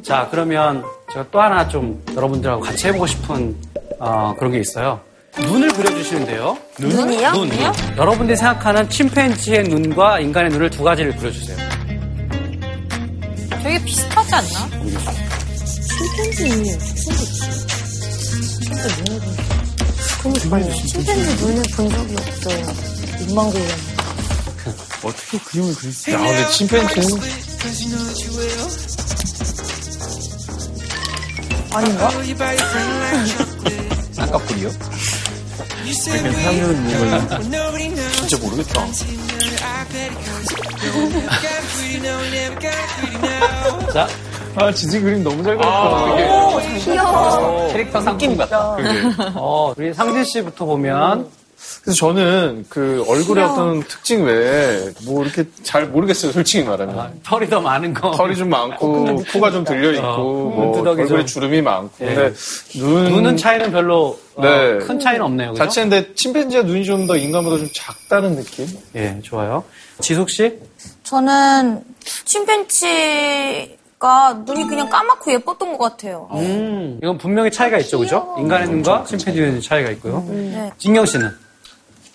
자, 그러면 제가 또 하나 좀 여러분들하고 같이 해보고 싶은 어, 그런 게 있어요. 눈을 그려주시는데요. 눈 이요? 눈. 여러분들이 생각하는 침팬지의 눈과 인간의 눈을 두 가지를 그려주세요. 되게 비슷하지 않나? 그러니까요. 침팬지 눈을 본 적이 없어요. 그려. 어떻게 그림을 그릴 수 야, 근데 침팬지는 쌍꺼풀이요? 있는 사람을 보면 진짜 모르겠다. 자, 아, 지지 그림 너무 잘 그렸다. 되게. 캐릭터 상품 같다. 어, 우리 상진 씨부터 보면 그래서 저는 그 얼굴의 어떤 특징 외에 뭐 이렇게 잘 모르겠어요, 솔직히 말하면. 아, 털이 더 많은 거. 털이 좀 많고, 코가 좀 들려 있고, 어, 뭐 눈두덩이 얼굴에 좀. 주름이 많고. 네. 근데 눈 눈은 차이는 별로 어, 네. 큰 차이는 없네요. 그죠? 자체인데 침팬지가 눈이 좀 더 인간보다 좀 작다는 느낌? 예, 좋아요. 지숙 씨? 저는 침팬 지가 눈이 그냥 까맣고 예뻤던 것 같아요. 음, 이건 분명히 차이가 있죠, 그죠? 인간의 눈과 침팬지 눈의 차이가 있고요. 네. 진경 씨는?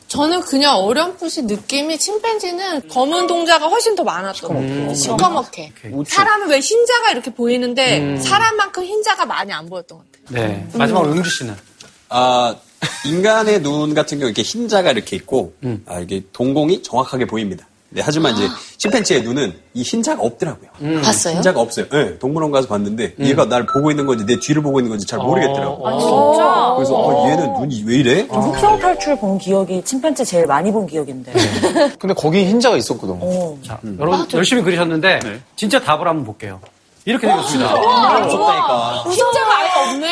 저는 그냥 어렴풋이 느낌이 침팬지는 검은 동자가 훨씬 더 많았던 것 같아요. 시커멓게. 사람은 왜 흰자가 이렇게 보이는데 사람만큼 흰자가 많이 안 보였던 것 같아요. 네. 마지막으로 응주 씨는? 아, 인간의 눈 같은 경우 이렇게 흰자가 이렇게 있고, 아, 이게 동공이 정확하게 보입니다. 네, 하지만 이제 침팬지의 눈은 이 흰자가 없더라고요. 봤어요? 흰자가 없어요. 네, 동물원 가서 봤는데 얘가 날 보고 있는 건지 내 뒤를 보고 있는 건지 잘 모르겠더라고요. 어, 진짜? 그래서 어, 얘는 눈이 왜 이래? 흑성 탈출 본 기억이 침팬지 제일 많이 본 기억인데. 근데 거기 흰자가 있었거든. 어. 자, 여러분 열심히 그리셨는데, 진짜 답을 한번 볼게요. 이렇게 생겼습니다. 무섭다니까. 흰자가 없네?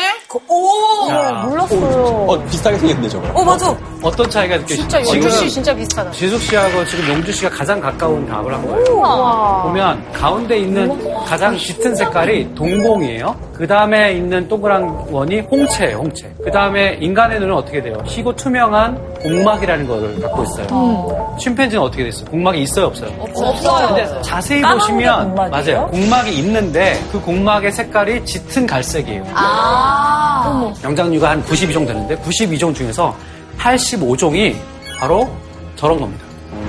오! 자, 몰랐어요. 어, 비슷하게 생겼네, 저거. 어, 맞아. 어떤 차이가 느껴지죠? 진짜 영주 씨 진짜 비슷하다. 지숙 씨하고 지금 용주 씨가 가장 가까운 답을 한 거예요. 보면 가운데 있는 가장 짙은 색깔이 동공이에요. 그 다음에 있는 동그란 원이 홍채예요, 홍채. 그 다음에 인간의 눈은 어떻게 돼요? 희고 투명한 공막이라는 거를 갖고 있어요. 침팬지는 어떻게 돼 있어요? 공막이 있어요, 없어요? 없어요. 근데 자세히 까만 게 보시면 공막이에요? 맞아요. 공막이 있는데 그 공막의 색깔이 짙은 갈색이에요. 아. 영장류가 한 92종 되는데 92종 중에서 85종이 바로 저런 겁니다.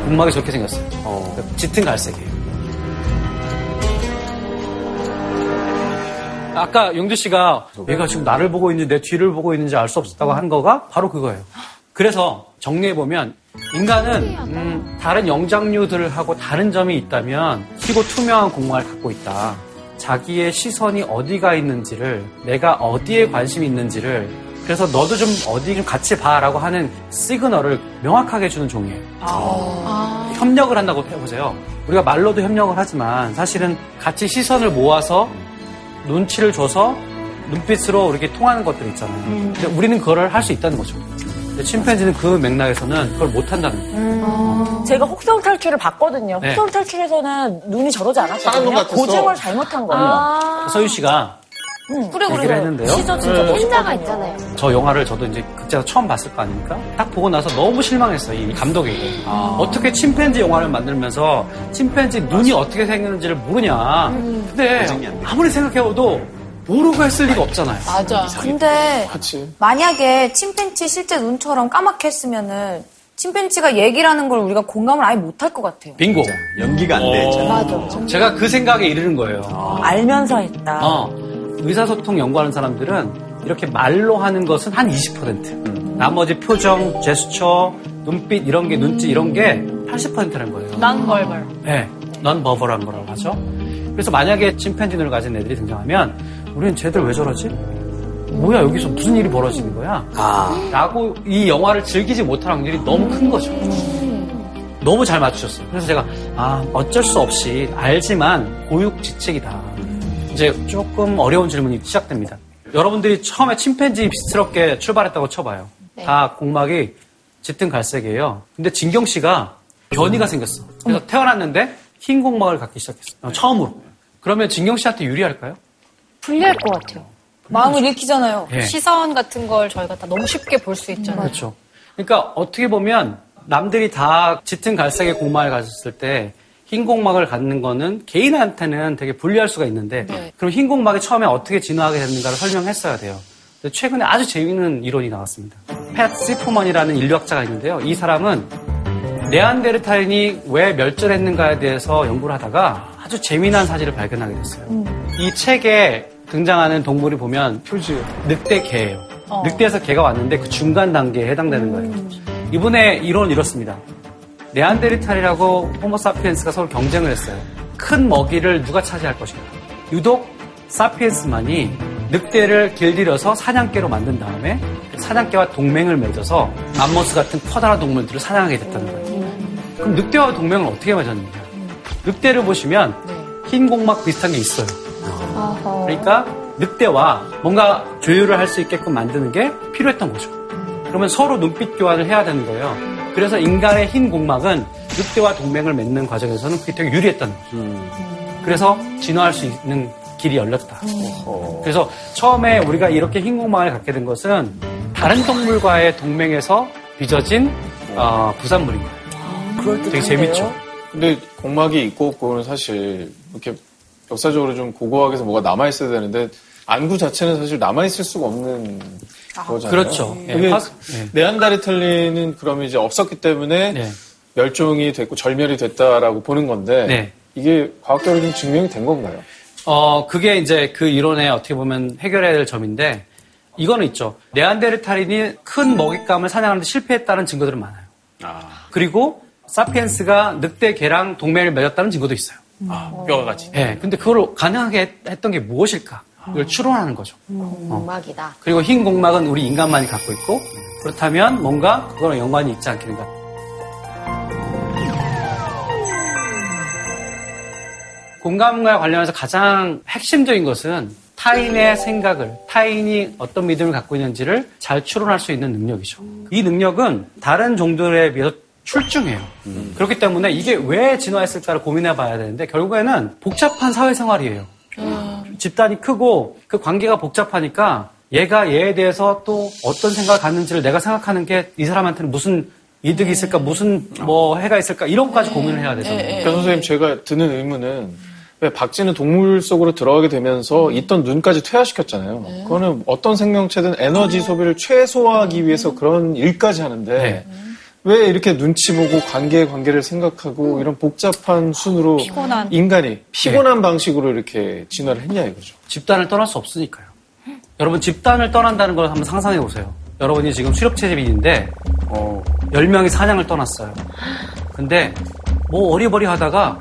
공막이 저렇게 생겼어요. 그러니까 짙은 갈색이에요. 아까 용주 씨가 얘가 지금 나를 보고 있는지 내 뒤를 보고 있는지 알 수 없었다고 한 거가 바로 그거예요. 그래서 정리해보면 인간은 음, 다른 영장류들하고 다른 점이 있다면 희고 투명한 공간을 갖고 있다. 자기의 시선이 어디가 있는지를 내가 어디에 관심이 있는지를 그래서 너도 좀 어디 좀 같이 봐라고 하는 시그널을 명확하게 주는 종이에요. 협력을 한다고 해보세요. 우리가 말로도 협력을 하지만 사실은 같이 시선을 모아서 눈치를 줘서 눈빛으로 이렇게 통하는 것들 있잖아요. 근데 우리는 그걸 할 수 있다는 거죠. 근데 침팬지는 그 맥락에서는 그걸 못 한다는 거예요. 제가 혹성 탈출을 봤거든요. 네. 혹성 탈출에서는 눈이 저러지 않았거든요. 고증을 잘못한 거예요. 서유 씨가 그래, 얘기를 그래. 했는데요. 시저 진짜 네. 멋있거든요. 있잖아요. 저 영화를 저도 이제 극장에서 처음 봤을 거 아닙니까? 딱 보고 나서 너무 실망했어요. 이 감독에게. 어떻게 침팬지 영화를 만들면서 침팬지 눈이 어떻게 생겼는지를 모르냐. 근데 안 돼. 아무리 생각해봐도 모르고 했을 리가 없잖아요. 맞아. 근데 그치. 만약에 침팬지 실제 눈처럼 까맣게 했으면은 침팬지가 얘기를 하는 걸 우리가 공감을 아예 못할 것 같아요. 빙고. 연기가 안 돼. 잘. 맞아. 제가 그 생각에 이르는 거예요. 알면서 했다. 어, 의사소통 연구하는 사람들은 이렇게 말로 하는 것은 한 20%. 나머지 표정, 제스처, 눈빛 이런 게 눈짓 이런 게 80%라는 거예요. 난 벌벌. 네, 넌 버벌한 거라고 하죠. 그래서 만약에 침팬지 눈을 가진 애들이 등장하면 우리는 쟤들 왜 저러지? 뭐야 여기서 무슨 일이 벌어지는 거야? 아, 라고 이 영화를 즐기지 못할 확률이 너무 큰 거죠. 너무 잘 맞추셨어요. 그래서 제가 아 어쩔 수 없이 알지만 고육지책이다. 이제 조금 어려운 질문이 시작됩니다. 여러분들이 처음에 침팬지 비스럽게 출발했다고 쳐봐요. 다 공막이 짙은 갈색이에요. 근데 진경 씨가 변이가 생겼어. 그래서 태어났는데 흰 공막을 갖기 시작했어. 요 처음으로. 그러면 진경 씨한테 유리할까요? 불리할 것 같아요. 마음을 읽히잖아요. 예. 시선 같은 걸 저희가 다 너무 쉽게 볼 수 있잖아요. 그렇죠. 그러니까 어떻게 보면 남들이 다 짙은 갈색의 공막을 가졌을 때 흰 공막을 갖는 거는 개인한테는 되게 불리할 수가 있는데 그럼 흰 공막이 처음에 어떻게 진화하게 됐는가를 설명했어야 돼요. 최근에 아주 재미있는 이론이 나왔습니다. 팻 시프먼이라는 인류학자가 있는데요. 이 사람은 네안데르탈인이 왜 멸절했는가에 대해서 연구를 하다가 아주 재미난 사실을 발견하게 됐어요. 이 책에 등장하는 동물이 보면 표지. 늑대 개예요. 늑대에서 개가 왔는데 그 중간 단계에 해당되는 거예요. 이분의 이론은 이렇습니다. 네안데르탈이라고 호모사피엔스가 서로 경쟁을 했어요. 큰 먹이를 누가 차지할 것인가. 유독 사피엔스만이 늑대를 길들여서 사냥개로 만든 다음에 그 사냥개와 동맹을 맺어서 맘모스 같은 커다란 동물들을 사냥하게 됐다는 거예요. 그럼 늑대와 동맹을 어떻게 맺었느냐? 늑대를 보시면 흰 공막 비슷한 게 있어요. 그러니까 늑대와 뭔가 조율을 할 수 있게끔 만드는 게 필요했던 거죠. 그러면 서로 눈빛 교환을 해야 되는 거예요. 그래서 인간의 흰 공막은 늑대와 동맹을 맺는 과정에서는 그게 되게 유리했다는 거죠. 그래서 진화할 수 있는 길이 열렸다. 그래서 처음에 우리가 이렇게 흰 공막을 갖게 된 것은 다른 동물과의 동맹에서 빚어진 어, 부산물인 거예요. 그럴 듯 되게 재밌죠. 근데 공막이 있고 없고는 사실 이렇게 역사적으로 좀 고고하게 해서 뭐가 남아있어야 되는데 안구 자체는 사실 남아있을 수가 없는 거잖아요. 그렇죠. 예, 근데 화- 예. 네안다르탈린은 그러면 이제 없었기 때문에 네. 멸종이 됐고 절멸이 됐다라고 보는 건데 네. 이게 과학적으로 좀 증명이 된 건가요? 어, 그게 이제 그 이론의 어떻게 보면 해결해야 될 점인데, 이거는 있죠. 네안데르탈인이 큰 먹잇감을 사냥하는데 실패했다는 증거들은 많아요. 아, 그리고 사피엔스가 늑대 개랑 동맹을 맺었다는 증거도 있어요. 아, 뼈가 같이. 예, 근데 그걸 가능하게 했- 했던 게 무엇일까? 이걸 추론하는 거죠. 공막이다. 그리고 흰 공막은 우리 인간만이 갖고 있고, 그렇다면 뭔가 그거랑 연관이 있지 않겠는가. 공감과 관련해서 가장 핵심적인 것은 타인의 생각을, 타인이 어떤 믿음을 갖고 있는지를 잘 추론할 수 있는 능력이죠. 이 능력은 다른 종들에 비해서 출중해요. 그렇기 때문에 이게 왜 진화했을까를 고민해 봐야 되는데 결국에는 복잡한 사회생활이에요. 집단이 크고 그 관계가 복잡하니까 얘가 얘에 대해서 또 어떤 생각을 갖는지를 내가 생각하는 게 이 사람한테는 무슨 이득이 있을까, 무슨 뭐 해가 있을까 이런 것까지 고민을 해야 되잖아요. 그러니까 선생님 제가 드는 의문은 왜 박쥐는 동물 속으로 들어가게 되면서 있던 눈까지 퇴화시켰잖아요. 그거는 어떤 생명체든 에너지 소비를 최소화하기 위해서 그런 일까지 하는데 네. 왜 이렇게 눈치 보고 관계 관계를 생각하고 이런 복잡한 순으로 피곤한. 인간이 피곤한 방식으로 이렇게 진화를 했냐 이거죠. 집단을 떠날 수 없으니까요. 여러분 집단을 떠난다는 걸 한번 상상해 보세요. 여러분이 지금 수렵 채집인인데 어, 10명이 사냥을 떠났어요. 근데 뭐 어리버리 하다가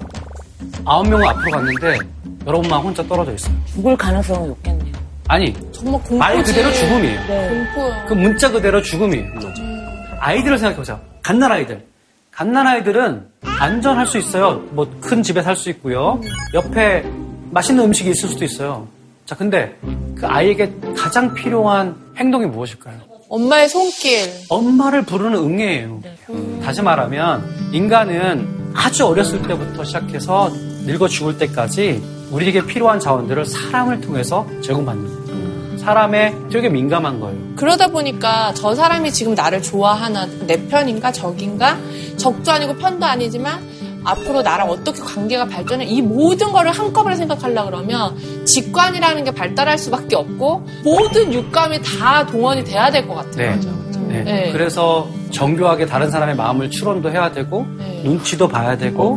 9명은 앞으로 갔는데 여러분만 혼자 떨어져 있어요. 죽을 가능성은 높겠네요. 아니 정말 공포지. 말 그대로 죽음이에요. 공포야. 그 문자 그대로 죽음이에요. 아이들을 생각해보자. 갓난 아이들. 갓난 아이들은 안전할 수 있어요. 뭐 큰 집에 살 수 있고요. 옆에 맛있는 음식이 있을 수도 있어요. 자, 근데 그 아이에게 가장 필요한 행동이 무엇일까요? 엄마의 손길. 엄마를 부르는 응애예요. 다시 말하면 인간은 아주 어렸을 때부터 시작해서 늙어 죽을 때까지 우리에게 필요한 자원들을 사람을 통해서 제공받는 거예요. 사람에 되게 민감한 거예요. 그러다 보니까 저 사람이 지금 나를 좋아하나 내 편인가 적인가 적도 아니고 편도 아니지만 앞으로 나랑 어떻게 관계가 발전해 이 모든 거를 한꺼번에 생각하려 그러면 직관이라는 게 발달할 수밖에 없고 모든 육감이 다 동원이 돼야 될 것 같아요. 네. 네. 네. 그래서 정교하게 다른 사람의 마음을 추론도 해야 되고 네. 눈치도 봐야 되고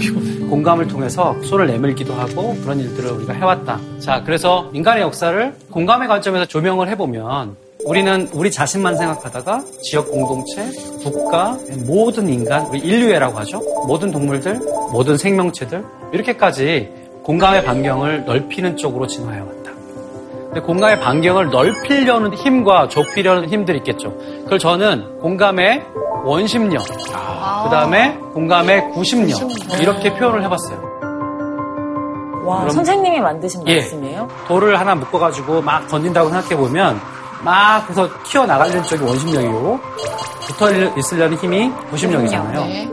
공감을 통해서 손을 내밀기도 하고 그런 일들을 우리가 해왔다. 자, 그래서 인간의 역사를 공감의 관점에서 조명을 해보면 우리는 우리 자신만 생각하다가 지역 공동체, 국가, 모든 인간, 우리 인류애라고 하죠. 모든 동물들, 모든 생명체들 이렇게까지 공감의 반경을 넓히는 쪽으로 진화해 왔다. 근데 공감의 반경을 넓히려는 힘과 좁히려는 힘들이 있겠죠. 그걸 저는 공감의 원심력, 그 다음에 공감의 구심력, 이렇게 표현을 해봤어요. 와, 선생님이 만드신 예. 말씀이에요? 돌을 하나 묶어가지고 막 던진다고 생각해보면 막 해서 튀어나가려는 쪽이 원심력이고 붙어 있으려는 힘이 구심력이잖아요. 네.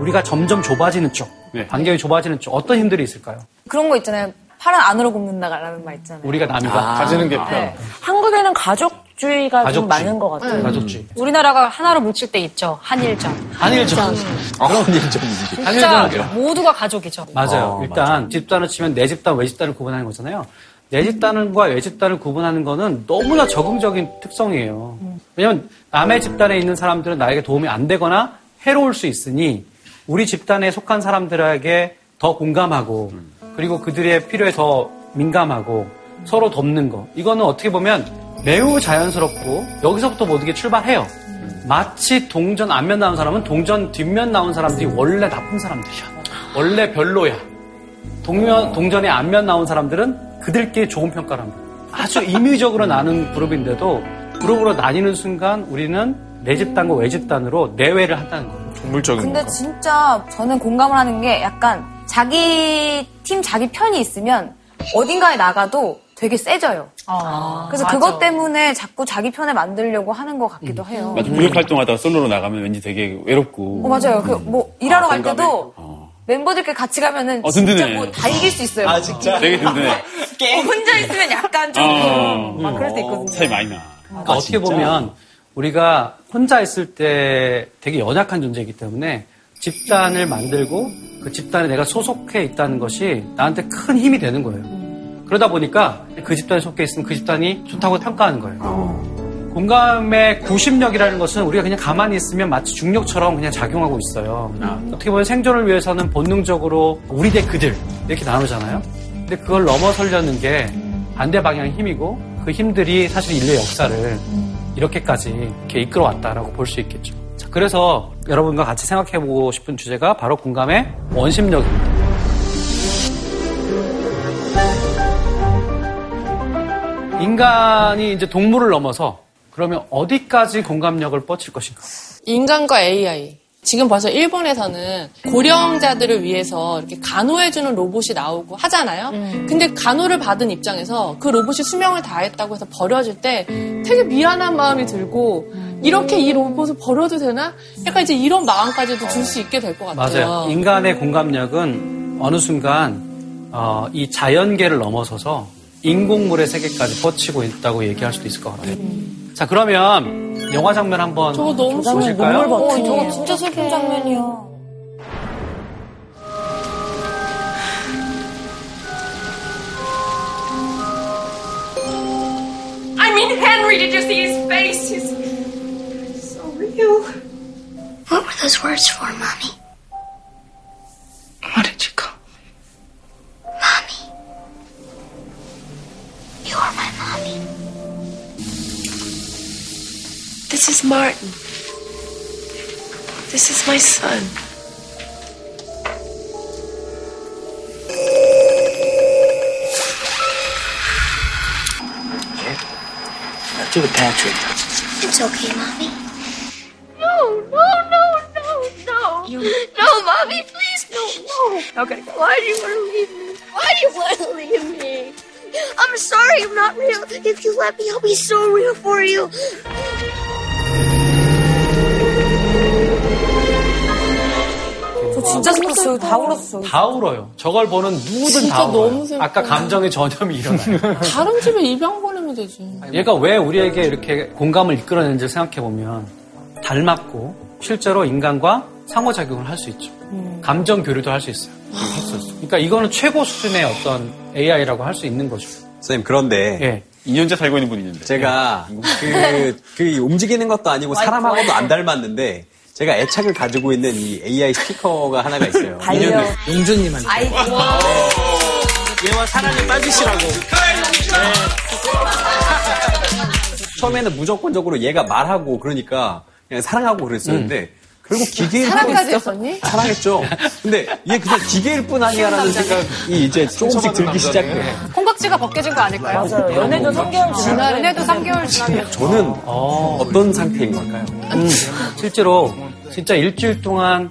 우리가 점점 좁아지는 쪽, 네. 반경이 좁아지는 쪽, 어떤 힘들이 있을까요? 그런 거 있잖아요. 팔은 안으로 굽는다라는 말 있잖아요. 우리가 남이가 가지는 게 편. 네. 한국에는 가족주의가 좀 가족주의. 많은 것 같아요. 가족주의. 우리나라가 하나로 뭉칠 때 있죠. 한일전. 한일전. 그런 일좀 진짜 한일전. 모두가 가족이죠. 맞아요. 어, 일단 집단을 치면 내 집단, 외 집단을 구분하는 거잖아요. 내 집단과 외 집단을 구분하는 거는 너무나 적응적인 특성이에요. 왜냐면 남의 집단에 있는 사람들은 나에게 도움이 안 되거나 해로울 수 있으니 우리 집단에 속한 사람들에게 더 공감하고 그리고 그들의 필요에 더 민감하고 서로 돕는 거. 이거는 어떻게 보면 매우 자연스럽고 여기서부터 모든 게 출발해요. 마치 동전 앞면 나온 사람은 동전 뒷면 나온 사람들이 원래 나쁜 사람들이야. 원래 별로야. 동면, 동전의 앞면 나온 사람들은 그들끼리 좋은 평가를 합니다. 아주 임의적으로 나눈 그룹인데도 그룹으로 나뉘는 순간 우리는 내 집단과 외 집단으로 내외를 한다는 거예요. 동물적인 근데 거. 진짜 저는 공감을 하는 게 약간 자기 팀 자기 편이 있으면 어딘가에 나가도 되게 세져요. 그래서 그것 때문에 자꾸 자기 편을 만들려고 하는 것 같기도 해요. 맞아, 그룹 활동하다가 솔로로 나가면 왠지 되게 외롭고. 어, 맞아요. 그 뭐 일하러 갈 공감해. 때도 멤버들끼리 같이 가면은 어, 진짜 든든해. 뭐다 이길 수 있어요. 아, 진짜? 되게 든든해. 어, 혼자 있으면 약간 좀 어. 막 그럴 때 있거든요. 차이 많이 나. 그러니까 어떻게 보면 우리가 혼자 있을 때 되게 연약한 존재이기 때문에 집단을 만들고 그 집단에 내가 소속해 있다는 것이 나한테 큰 힘이 되는 거예요. 그러다 보니까 그 집단에 속해 있으면 그 집단이 좋다고 평가하는 거예요. 공감의 구심력이라는 것은 우리가 그냥 가만히 있으면 마치 중력처럼 그냥 작용하고 있어요. 어떻게 보면 생존을 위해서는 본능적으로 우리 대 그들 이렇게 나누잖아요. 근데 그걸 넘어서려는 게 반대 방향의 힘이고 그 힘들이 사실 인類역사를 이렇게까지 이렇게 이끌어왔다라고 볼 수 있겠죠. 자, 그래서 여러분과 같이 생각해보고 싶은 주제가 바로 공감의 원심력입니다. 인간이 이제 동물을 넘어서 그러면 어디까지 공감력을 뻗칠 것인가? 인간과 AI. 지금 벌써 일본에서는 고령자들을 위해서 이렇게 간호해주는 로봇이 나오고 하잖아요. 근데 간호를 받은 입장에서 그 로봇이 수명을 다했다고 해서 버려질 때 되게 미안한 마음이 들고 이렇게 이 로봇을 버려도 되나? 약간 이제 이런 마음까지도 줄 수 있게 될 것 같아요. 맞아요. 인간의 공감력은 어느 순간 어, 이 자연계를 넘어서서 인공물의 세계까지 뻗치고 있다고 얘기할 수도 있을 것 같아요. 자 그러면 영화 장면 한번 저거 너무 보실까요? 어, 저거 진짜 슬픈 장면이야. I mean, Henry, did you see his face? He's so real. What were those words for, Mommy? Is Martin. This is my son. to the pantry. It's okay, Mommy. No, no, no, no, no. You... No, Mommy, please, no, no. Okay, why do you want to leave me? Why do you want to leave me? I'm sorry I'm not real. If you let me, I'll be so real for you. 진짜 슬펐어요. 다 울었어. 다 울어요. 저걸 보는 누구든 다 울어요. 아까 감정의 전염이 일어나요. 다른 집에 입양 보내면 되지. 얘가 왜 우리에게 이렇게 공감을 이끌어내는지 생각해보면 닮았고 실제로 인간과 상호작용을 할 수 있죠. 감정 교류도 할수 있어요. 할수 있어요. 그러니까 이거는 최고 수준의 어떤 AI라고 할 수 있는 거죠. 선생님, 그런데 예. 2년째 살고 있는 분이 있는데. 제가 그, 그 움직이는 것도 아니고 사람하고도 안 닮았는데 제가 애착을 가지고 있는 이 AI 스피커가 하나가 있어요. 반려. 용준님한테. 아이고. 얘와 사랑에 빠지시라고. 처음에는 무조건적으로 얘가 말하고 그러니까 그냥 사랑하고 그랬었는데 결국 기계일 뿐 사랑까지 했었니? 사랑했죠. 근데 얘 그냥 기계일 뿐 아니야라는 생각이 이제 조금씩 들기 시작해요. 콩깍지가 벗겨진 거 아닐까요? 맞아요. 연애도 3개월 지나 연애도 3개월 지나면 저는 어떤 상태인 걸까요? 음, 실제로 진짜 일주일 동안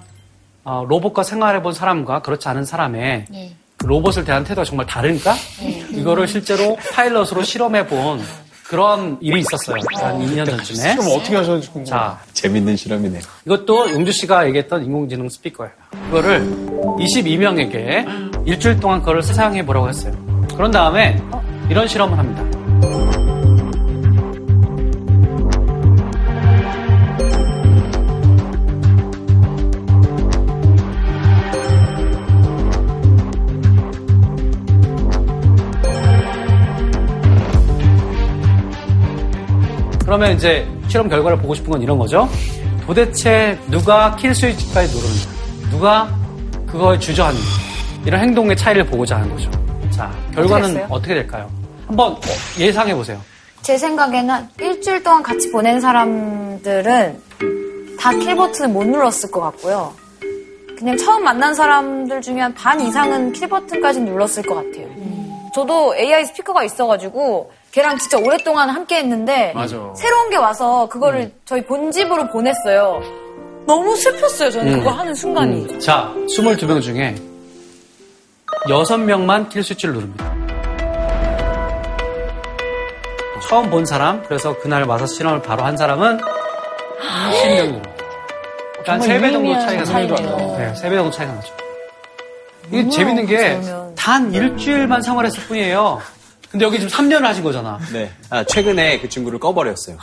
어, 로봇과 생활해본 사람과 그렇지 않은 사람의 네. 그 로봇을 대한 태도가 정말 다른가? 이거를 실제로 파일럿으로 실험해본 그런 일이 있었어요. 한 2년 전쯤에. 그럼 어떻게 하셨는지 궁금해요. 자, 재밌는 실험이네요. 이것도 용주 씨가 얘기했던 인공지능 스피커예요. 이거를 22명에게 일주일 동안 그걸 사용해 보라고 했어요. 그런 다음에 이런 실험을 합니다. 그러면 이제 실험 결과를 보고 싶은 건 이런 거죠. 도대체 누가 kill 스위치까지 누르는가? 누가 그걸 주저하는가? 이런 행동의 차이를 보고자 하는 거죠. 자, 결과는 어떻게 어떻게 될까요? 한번 예상해 보세요. 제 생각에는 일주일 동안 같이 보낸 사람들은 다 kill 버튼을 못 눌렀을 것 같고요. 그냥 처음 만난 사람들 중에 한 반 이상은 kill 버튼까지 눌렀을 것 같아요. 저도 AI 스피커가 있어가지고 걔랑 진짜 오랫동안 함께 했는데 맞아. 새로운 게 와서 그거를 저희 본집으로 보냈어요. 너무 슬펐어요, 저는 음. 그거 하는 순간이. 자, 22명 중에 6명만 킬 스위치를 누릅니다. 처음 본 사람, 그래서 그날 와서 실험을 바로 한 사람은 10명 누릅니다. 그러니까 정말 3배 정도 차이가. 나죠. 네, 3배 정도 차이가 나죠. 이게 재밌는 게. 단 일주일만 생활했을 뿐이에요. 근데 여기 지금 3년을 하신 거잖아. 네. 아, 최근에 그 친구를 꺼버렸어요.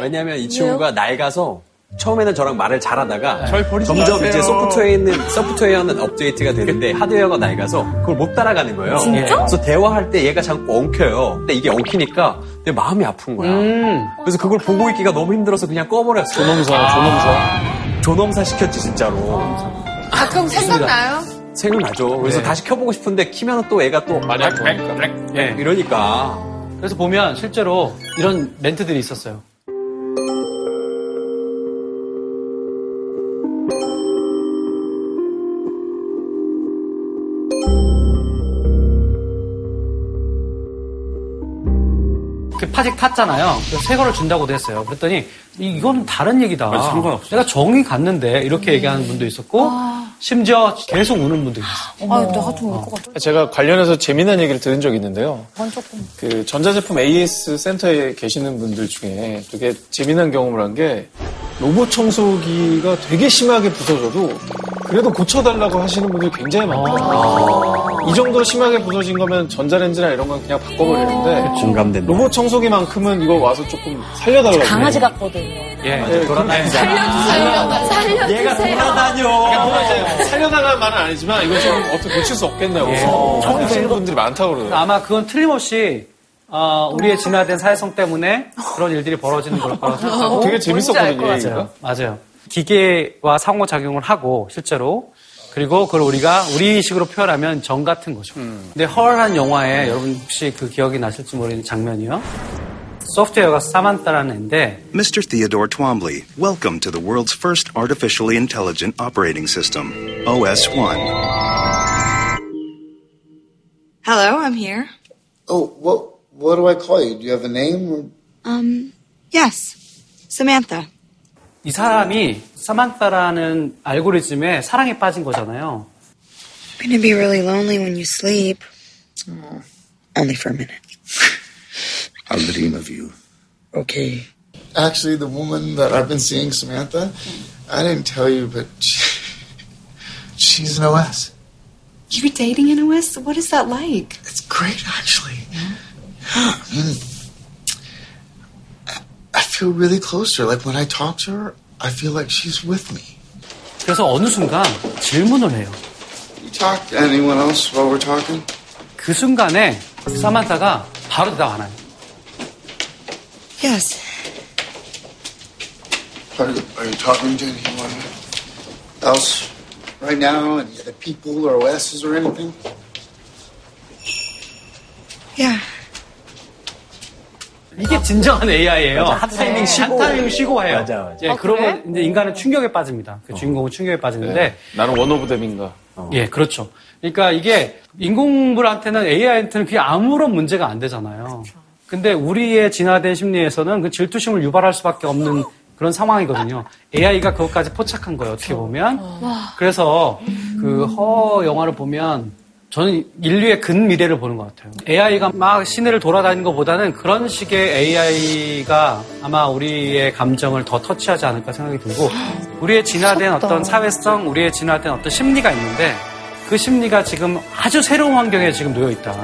왜냐하면 이 친구가 낡아서 처음에는 저랑 말을 잘하다가 절 버리지 점점 마세요. 이제 소프트웨어에 있는 소프트웨어는 업데이트가 되는데 하드웨어가 낡아서 그걸 못 따라가는 거예요. 진짜? 그래서 대화할 때 얘가 자꾸 엉켜요. 근데 이게 엉키니까 내 마음이 아픈 거야. 음. 그래서 그걸 보고 있기가 너무 힘들어서 그냥 꺼버렸어. 조nom사, 조nom사. 조nom사 시켰지 진짜로. 가끔 생각나요? 생각나죠. 그래서 네. 다시 켜보고 싶은데 키면 또 애가 또 많이 아프니까. 예. 이러니까 그래서 보면 실제로 이런 멘트들이 있었어요. 그 파직 탔잖아요. 그래서 새 거를 준다고도 했어요. 그랬더니 이- 이거는 다른 얘기다. 아니, 상관없어. 내가 정이 갔는데 이렇게 얘기하는 분도 있었고 심지어 계속 우는 분도 있었어요. 아, 내가 좀 울 것 같아. 제가 관련해서 재미난 얘기를 들은 적이 있는데요. 그건 조금. 그 전자제품 AS 센터에 계시는 분들 중에 되게 재미난 경험을 한 게 로봇 청소기가 되게 심하게 부서져도 그래도 고쳐달라고 하시는 분들이 굉장히 많거든요. 이 정도로 심하게 부서진 거면 전자레인지나 이런 건 그냥 바꿔버리는데 공감된다. 로봇 청소기만큼은 이거 와서 조금 살려달라고. 강아지 같거든요. 예. 네, 돌아다니자. 살려주세요. 얘가 돌아다녀. 그러니까 살려달라는 말은 아니지만 이거 좀 어떻게 고칠 수 없겠냐고 예. 하시는 분들이 많다고 그러더라고요. 아마 그건 틀림없이 어, 우리의 진화된 사회성 때문에 그런 일들이 벌어지는 걸 거라고 생각하고 되게 재밌었거든요, 맞아요. 맞아요. 기계와 상호작용을 하고 실제로 그리고 그걸 우리가 우리식으로 표현하면 정 같은 거죠. 근데 헐한 영화에 여러분 혹시 그 기억이 나실지 모르는 장면이요. 소프트웨어가 사만타라는 애인데 Mr. Theodore Twombly, welcome to the world's first artificially intelligent operating system, OS 1. Hello, I'm here. Oh, what what do I call you? Do you have a name? Or... Um, yes, Samantha. 이 사람이 사만타라는 알고리즘에 사랑에 빠진 거잖아요. You're gonna be really lonely when you sleep. Only for a minute. How dream of you. Okay. Actually, the woman that I've been seeing, Samantha, I didn't tell you, but she, she's an OS. You're dating an OS? What is that like? It's great, actually. I mean, I- I feel really close to her. Like when I talk to her, I feel like she's with me. 그래서 어느 순간 질문을 해요. You talk to anyone else while we're talking? 그 순간에 사만타가 바로 대답 안 해요. Yes. Are you, are you talking to anyone else right now? Any other people or OSs or anything? Yeah. 이게 진정한 AI예요. 한 타이밍 쉬고. 한 타이밍 쉬고 해요. 맞아, 맞아. 예, 그러고 이제 인간은 충격에 빠집니다. 그 주인공은 충격에 빠지는데 네. 나는 원오브댐인가. 예, 그렇죠. 그러니까 이게 인공물한테는 AI한테는 그게 아무런 문제가 안 되잖아요. 근데 우리의 진화된 심리에서는 그 질투심을 유발할 수밖에 없는 그런 상황이거든요. AI가 그것까지 포착한 거예요, 어떻게 보면. 그래서 그 허 영화를 보면 저는 인류의 근 미래를 보는 것 같아요. AI가 막 시내를 돌아다니는 것보다는 그런 식의 AI가 아마 우리의 감정을 더 터치하지 않을까 생각이 들고 우리의 진화된 어떤 사회성, 우리의 진화된 어떤 심리가 있는데 그 심리가 지금 아주 새로운 환경에 지금 놓여 있다.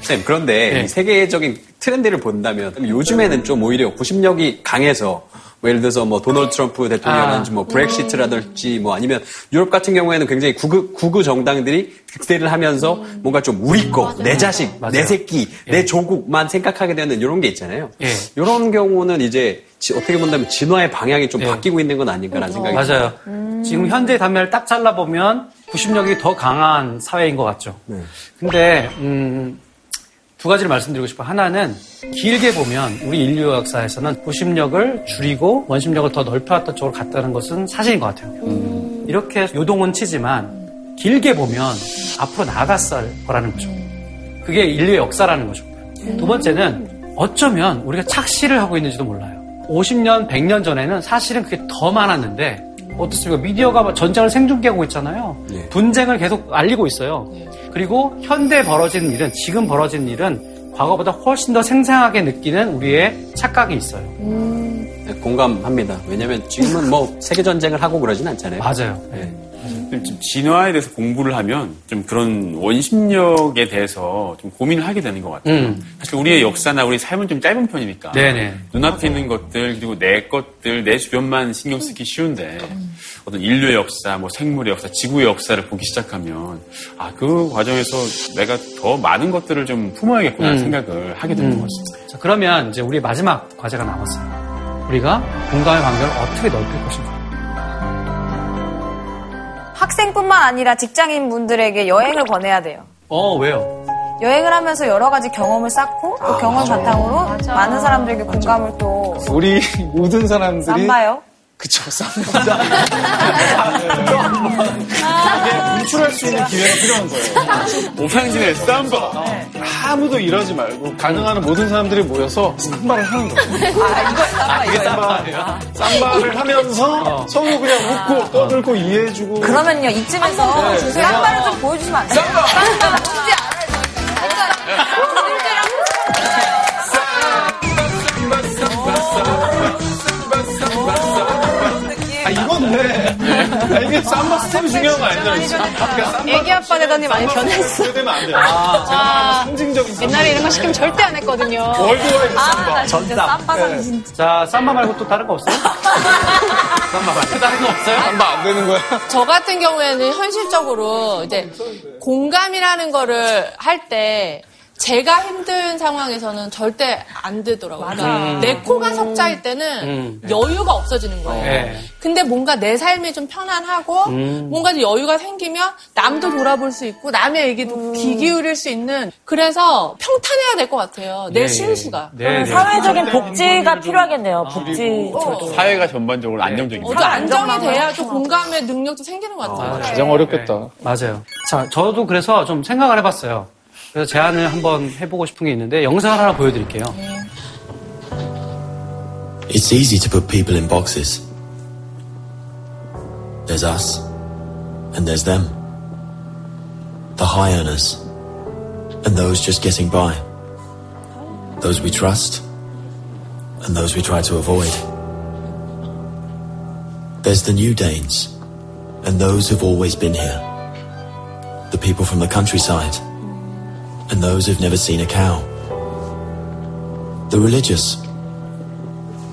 쌤, 그런데 네. 이 세계적인 트렌드를 본다면 요즘에는 좀 오히려 구심력이 강해서 뭐 예를 들어서 뭐 도널드 트럼프 대통령이라든지 아. 뭐 브렉시트라든지 뭐 아니면 유럽 같은 경우에는 굉장히 구구, 구구 정당들이 득세를 하면서 음. 뭔가 좀 우리 거, 내 자식, 맞아요. 내 새끼, 예. 내 조국만 생각하게 되는 이런 게 있잖아요. 예. 이런 경우는 이제 어떻게 본다면 진화의 방향이 좀 예. 바뀌고 있는 건 아닌가라는 생각이 맞아요. 음. 지금 현재 단면을 딱 잘라보면 구심력이 더 강한 사회인 것 같죠. 네. 근데 음, 두 가지를 말씀드리고 싶어요. 하나는 길게 보면 우리 인류 역사에서는 구심력을 줄이고 원심력을 더 넓혀왔던 쪽으로 갔다는 것은 사실인 것 같아요. 음. 이렇게 요동은 치지만 길게 보면 앞으로 나아갔을 거라는 거죠. 그게 인류의 역사라는 거죠. 음. 두 번째는 어쩌면 우리가 착시를 하고 있는지도 몰라요. 50년, 100년 전에는 사실은 그게 더 많았는데 어떻습니까? 미디어가 전쟁을 생중계하고 있잖아요. 네. 분쟁을 계속 알리고 있어요. 네. 그리고 현대 벌어진 일은 지금 벌어진 일은 과거보다 훨씬 더 생생하게 느끼는 우리의 착각이 있어요. 음... 네, 공감합니다. 왜냐하면 지금은 뭐 세계 전쟁을 하고 그러진 않잖아요. 맞아요. 네. 좀 진화에 대해서 공부를 하면 좀 그런 원심력에 대해서 좀 고민을 하게 되는 것 같아요. 음. 사실 우리의 역사나 우리 삶은 좀 짧은 편이니까 네네. 눈앞에 있는 것들 그리고 내 것들 내 주변만 신경 쓰기 쉬운데 어떤 인류의 역사, 뭐 생물의 역사, 지구의 역사를 보기 시작하면 아 그 과정에서 내가 더 많은 것들을 좀 품어야겠구나 음. 생각을 하게 되는 음. 것 같습니다. 자, 그러면 이제 우리 마지막 과제가 남았어요. 우리가 공감의 관계를 어떻게 넓힐 것인가? 학생뿐만 아니라 직장인 분들에게 여행을 권해야 돼요. 어, 왜요? 여행을 하면서 여러 가지 경험을 쌓고 그 아, 경험 맞아. 바탕으로 맞아. 많은 사람들에게 맞아. 공감을 또 우리 모든 사람들이 쌈바요? 그쵸, 쌈바. 이게 분출할 수 있는 기회가 필요한 거예요. 오상진의 쌈바. 네. 아무도 이러지 말고 가능한 모든 사람들이 모여서 쌈바를 하는 거예요. 아, 이거 쌈바, 이게 쌈바. 쌈바를 하면서 어. 서로 그냥 웃고 떠들고 이해해주고. 그러면요, 이쯤에서 네. 쌈바를 좀 보여주시면 안 돼요? 쌈바! 쌈바 이게 삼바 스텝이 중요한 거 아니잖아요. 그러니까 애기 아빠 되더니 많이 변했어. 되면 안 돼요. 아, 제가 아, 상징적인 옛날에 이런 거 시키면 절대 안 했거든요. worldwide 삼바. 아, 진짜 삼바 네. 진짜. 자, 삼바 말고 또 다른 거 없어요? 삼바 말고 다른 거 없어요? 삼바 안 되는 거야? 저 같은 경우에는 현실적으로 이제 공감이라는 거를 할 때 제가 힘든 상황에서는 절대 안 되더라고요. 그러니까 음. 내 코가 석자일 때는 음. 여유가 없어지는 거예요. 네. 근데 뭔가 내 삶이 좀 편안하고 음. 뭔가 여유가 생기면 남도 돌아볼 수 있고 남의 얘기도 음. 귀 기울일 수 있는 그래서 평탄해야 될 것 같아요. 내 네. 심수가. 네, 네. 사회적인 복지가 필요하겠네요. 복지. 어. 사회가 전반적으로 안정적인. 어, 안정이 돼야 또 공감의 능력도 생기는 것 같아요. 아, 가장 어렵겠다. 맞아요. 자, 저도 그래서 좀 생각을 해봤어요. 그래서 제안을 한번 해보고 싶은 게 있는데 영상을 하나 보여드릴게요. It's easy to put people in boxes. There's us, and there's them. The high earners, and those just getting by. Those we trust, and those we try to avoid. There's the new Danes, and those who've always been here. The people from the countryside and those who've never seen a cow. The religious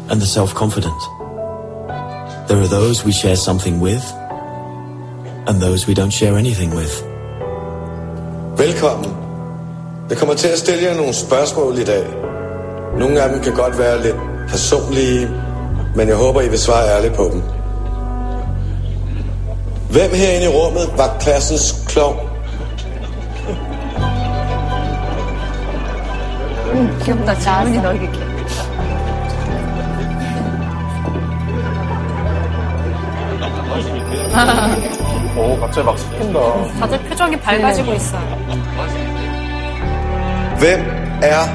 and the self-confident. There are those we share something with and those we don't share anything with. Velkommen. Jeg kommer til at stille jer nogle spørgsmål i dag. Nogle af dem kan godt være lidt personlige, men jeg håber, I vil svare ærligt på dem. Hvem herinde i rummet var klassens klovn? 응, 귀엽다. 질문이 넓게 오, 갑자기 막 섞인다. 다들 표정이 밝아지고 있어요. Hvem er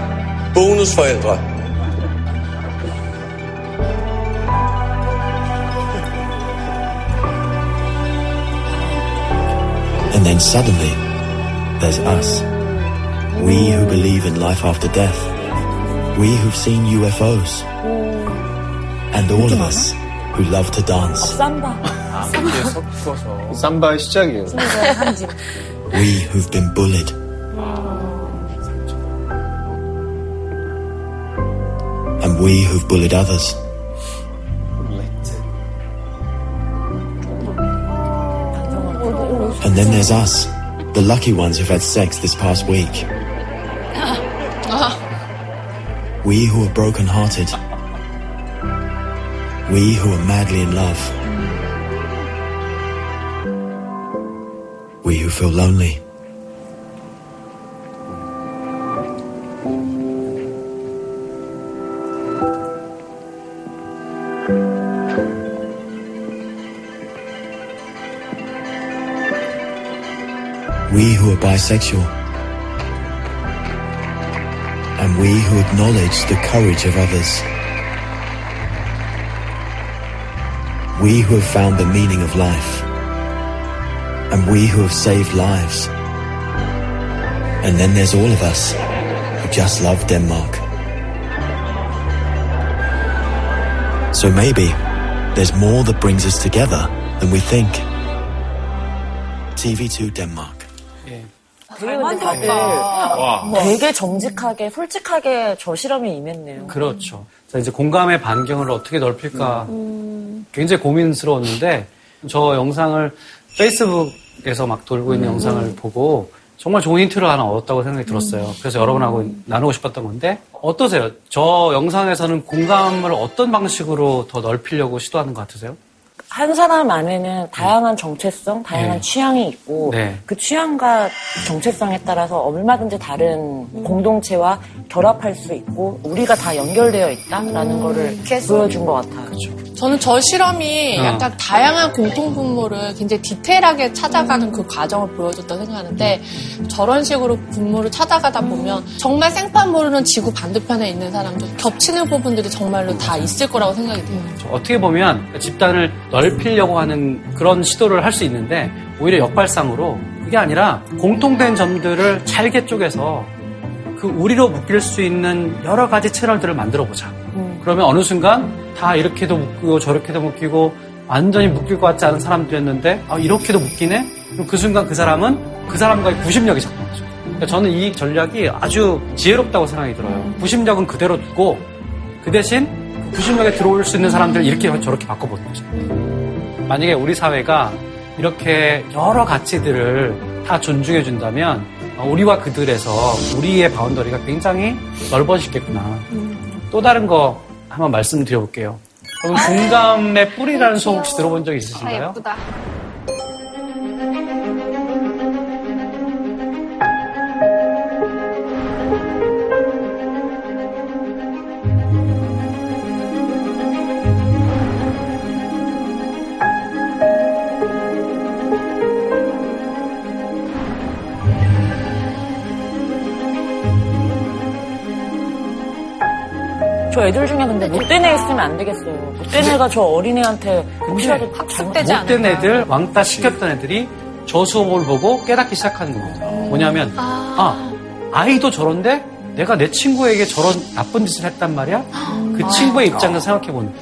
bonusforældre? And then suddenly, there's us. We who believe in life after death. We who've seen UFOs. And all of us who love to dance. 삼바. 삼바의 시작이에요. We who've been bullied. we who've bullied others. And then there's us, the lucky ones who've had sex this past week. We who are broken-hearted. We who are madly in love. We who feel lonely. We who are bisexual. We who acknowledge the courage of others. We who have found the meaning of life. And we who have saved lives. And then there's all of us who just love Denmark. So maybe there's more that brings us together than we think. TV2 Denmark. 되게 근데 다들 되게 정직하게 솔직하게 저 실험에 임했네요. 그렇죠. 자, 이제 공감의 반경을 어떻게 넓힐까 굉장히 고민스러웠는데 저 영상을 페이스북에서 막 돌고 있는 영상을 보고 정말 좋은 힌트를 하나 얻었다고 생각이 들었어요. 그래서 여러분하고 나누고 싶었던 건데 어떠세요? 저 영상에서는 공감을 어떤 방식으로 더 넓히려고 시도하는 것 같으세요? 한 사람 안에는 다양한 정체성, 다양한 네. 취향이 있고 네. 그 취향과 정체성에 따라서 얼마든지 다른 공동체와 결합할 수 있고 우리가 다 연결되어 있다라는 거를 보여준 것 같아요. 저는 저 실험이 어. 약간 다양한 공통분모를 굉장히 디테일하게 찾아가는 그 과정을 보여줬다고 생각하는데 저런 식으로 분모를 찾아가다 보면 정말 생판 모르는 지구 반대편에 있는 사람도 겹치는 부분들이 정말로 다 있을 거라고 생각이 돼요. 어떻게 보면 집단을 넓히려고 하는 그런 시도를 할 수 있는데 오히려 역발상으로 그게 아니라 공통된 점들을 잘게 쪼개서 그 우리로 묶일 수 있는 여러 가지 채널들을 만들어 보자. 그러면 어느 순간 다 이렇게도 묶이고 저렇게도 묶이고 완전히 묶일 것 같지 않은 사람들이었는데 아, 이렇게도 묶이네? 그럼 그 순간 그 사람은 그 사람과의 구심력이 작동하죠. 그러니까 저는 이 전략이 아주 지혜롭다고 생각이 들어요. 구심력은 그대로 두고 그 대신 그 구심력에 들어올 수 있는 사람들을 이렇게 저렇게 바꿔보는 거죠. 만약에 우리 사회가 이렇게 여러 가치들을 다 존중해 준다면 우리와 그들에서 우리의 바운더리가 굉장히 넓어지겠구나. 또 다른 거 한번 말씀드려볼게요. 여러분 공감의 뿌리라는 수업 혹시 들어본 적 있으신가요? 예쁘다. 애들 중에 근데 못된 애 있으면 안 되겠어요. 못된 애가 저 어린애한테 혹시라도 학습되지 못된 않을까. 애들, 왕따 시켰던 애들이 저 수업을 보고 깨닫기 시작하는 겁니다. 뭐냐면, 아, 아이도 저런데 내가 내 친구에게 저런 나쁜 짓을 했단 말이야? 그 친구의 입장에서 생각해보는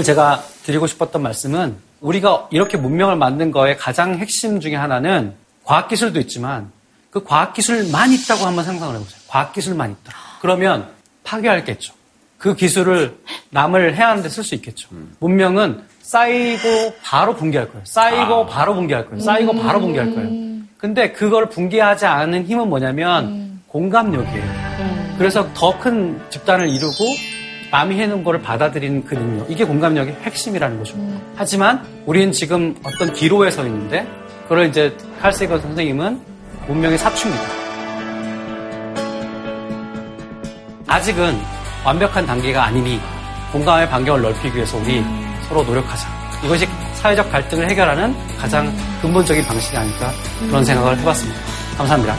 오늘 제가 드리고 싶었던 말씀은 우리가 이렇게 문명을 만든 거의 가장 핵심 중에 하나는 과학기술도 있지만 그 과학기술만 있다고 한번 상상을 해보세요. 과학기술만 있다. 그러면 파괴하겠죠. 그 기술을 남을 해하는 데쓸 수 있겠죠. 문명은 쌓이고 바로 붕괴할 거예요. 쌓이고 바로 붕괴할 거예요. 쌓이고 바로 붕괴할 거예요. 근데 그걸 붕괴하지 않은 힘은 뭐냐면 공감력이에요. 그래서 더 큰 집단을 이루고 남이 해놓은 거를 받아들이는 그 능력. 이게 공감력의 핵심이라는 거죠. 하지만 우리는 지금 어떤 기로에 서 있는데 그걸 이제 칼세이거 선생님은 문명의 사춘기다. 아직은 완벽한 단계가 아니니 공감의 반경을 넓히기 위해서 우리 서로 노력하자. 이것이 사회적 갈등을 해결하는 가장 근본적인 방식이 아닐까 그런 생각을 해봤습니다. 감사합니다.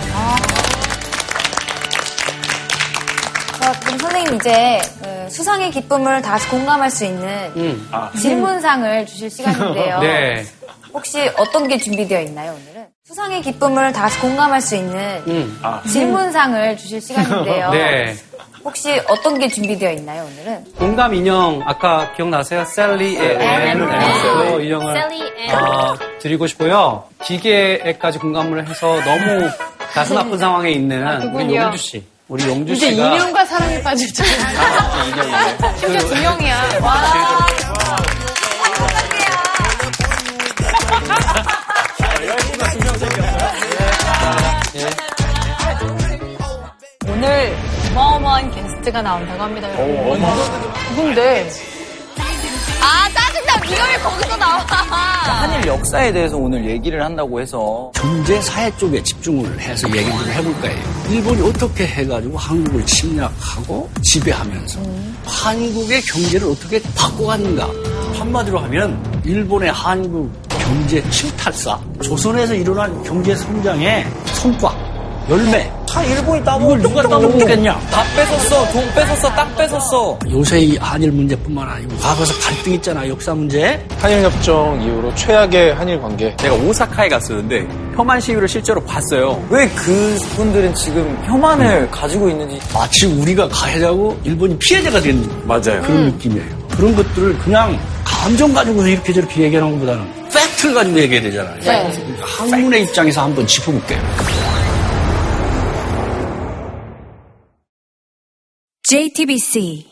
자, 그럼 선생님 이제 그 수상의 기쁨을 다 같이 공감할 수 있는 음. 아. 질문상을 주실 시간인데요. 네. 혹시 어떤 게 준비되어 있나요, 오늘은? 수상의 기쁨을 다 같이 공감할 수 있는 음. 아. 질문상을 주실 시간인데요. 네. 혹시 어떤 게 준비되어 있나요, 오늘은? 공감 인형 아까 기억나세요? 샐리와 네. 앤. 네. 그 인형을 샐리 앤. 어, 드리고 싶고요. 기계에까지 공감을 해서 너무 가슴 아픈 상황에 있는 아, 우리 그분이요. 용주 씨. 우리 용주 이제 씨가 인형과 사랑에 빠졌잖아요. 심지어 두 명이야. 오늘 어마어마한 게스트가 나온다고 합니다. 누군데? 아, 짜증나. 네가 왜 거기서 나와? 한일 역사에 대해서 오늘 얘기를 한다고 해서 경제 사회 쪽에 집중을 해서 얘기를 좀 해볼 거예요. 일본이 어떻게 해가지고 한국을 침략하고 지배하면서 한국의 경제를 어떻게 바꿔갔는가. 한마디로 하면 일본의 한국 경제 침탈사, 조선에서 일어난 경제 성장의 성과, 열매. 다 일본이 따먹 이걸 누가 따먹겠냐? 다 뺏었어. 돈 뺏었어. 딱 뺏었어. 요새 이 한일 문제뿐만 아니고 과거에서 갈등 있잖아 역사 문제. 한일 협정 이후로 최악의 한일 관계. 내가 오사카에 갔었는데 혐한 시위를 실제로 봤어요. 왜 그분들은 지금 혐한을 가지고 있는지 마치 우리가 가해자고 일본이 피해자가 된 맞아요. 그런 느낌이에요. 그런 것들을 그냥 감정 가지고서 이렇게 저렇게 얘기하는 것보다는 팩트를 가지고 얘기해야 되잖아요. 네. 그러니까 학문의 입장에서 한번 짚어볼게요. JTBC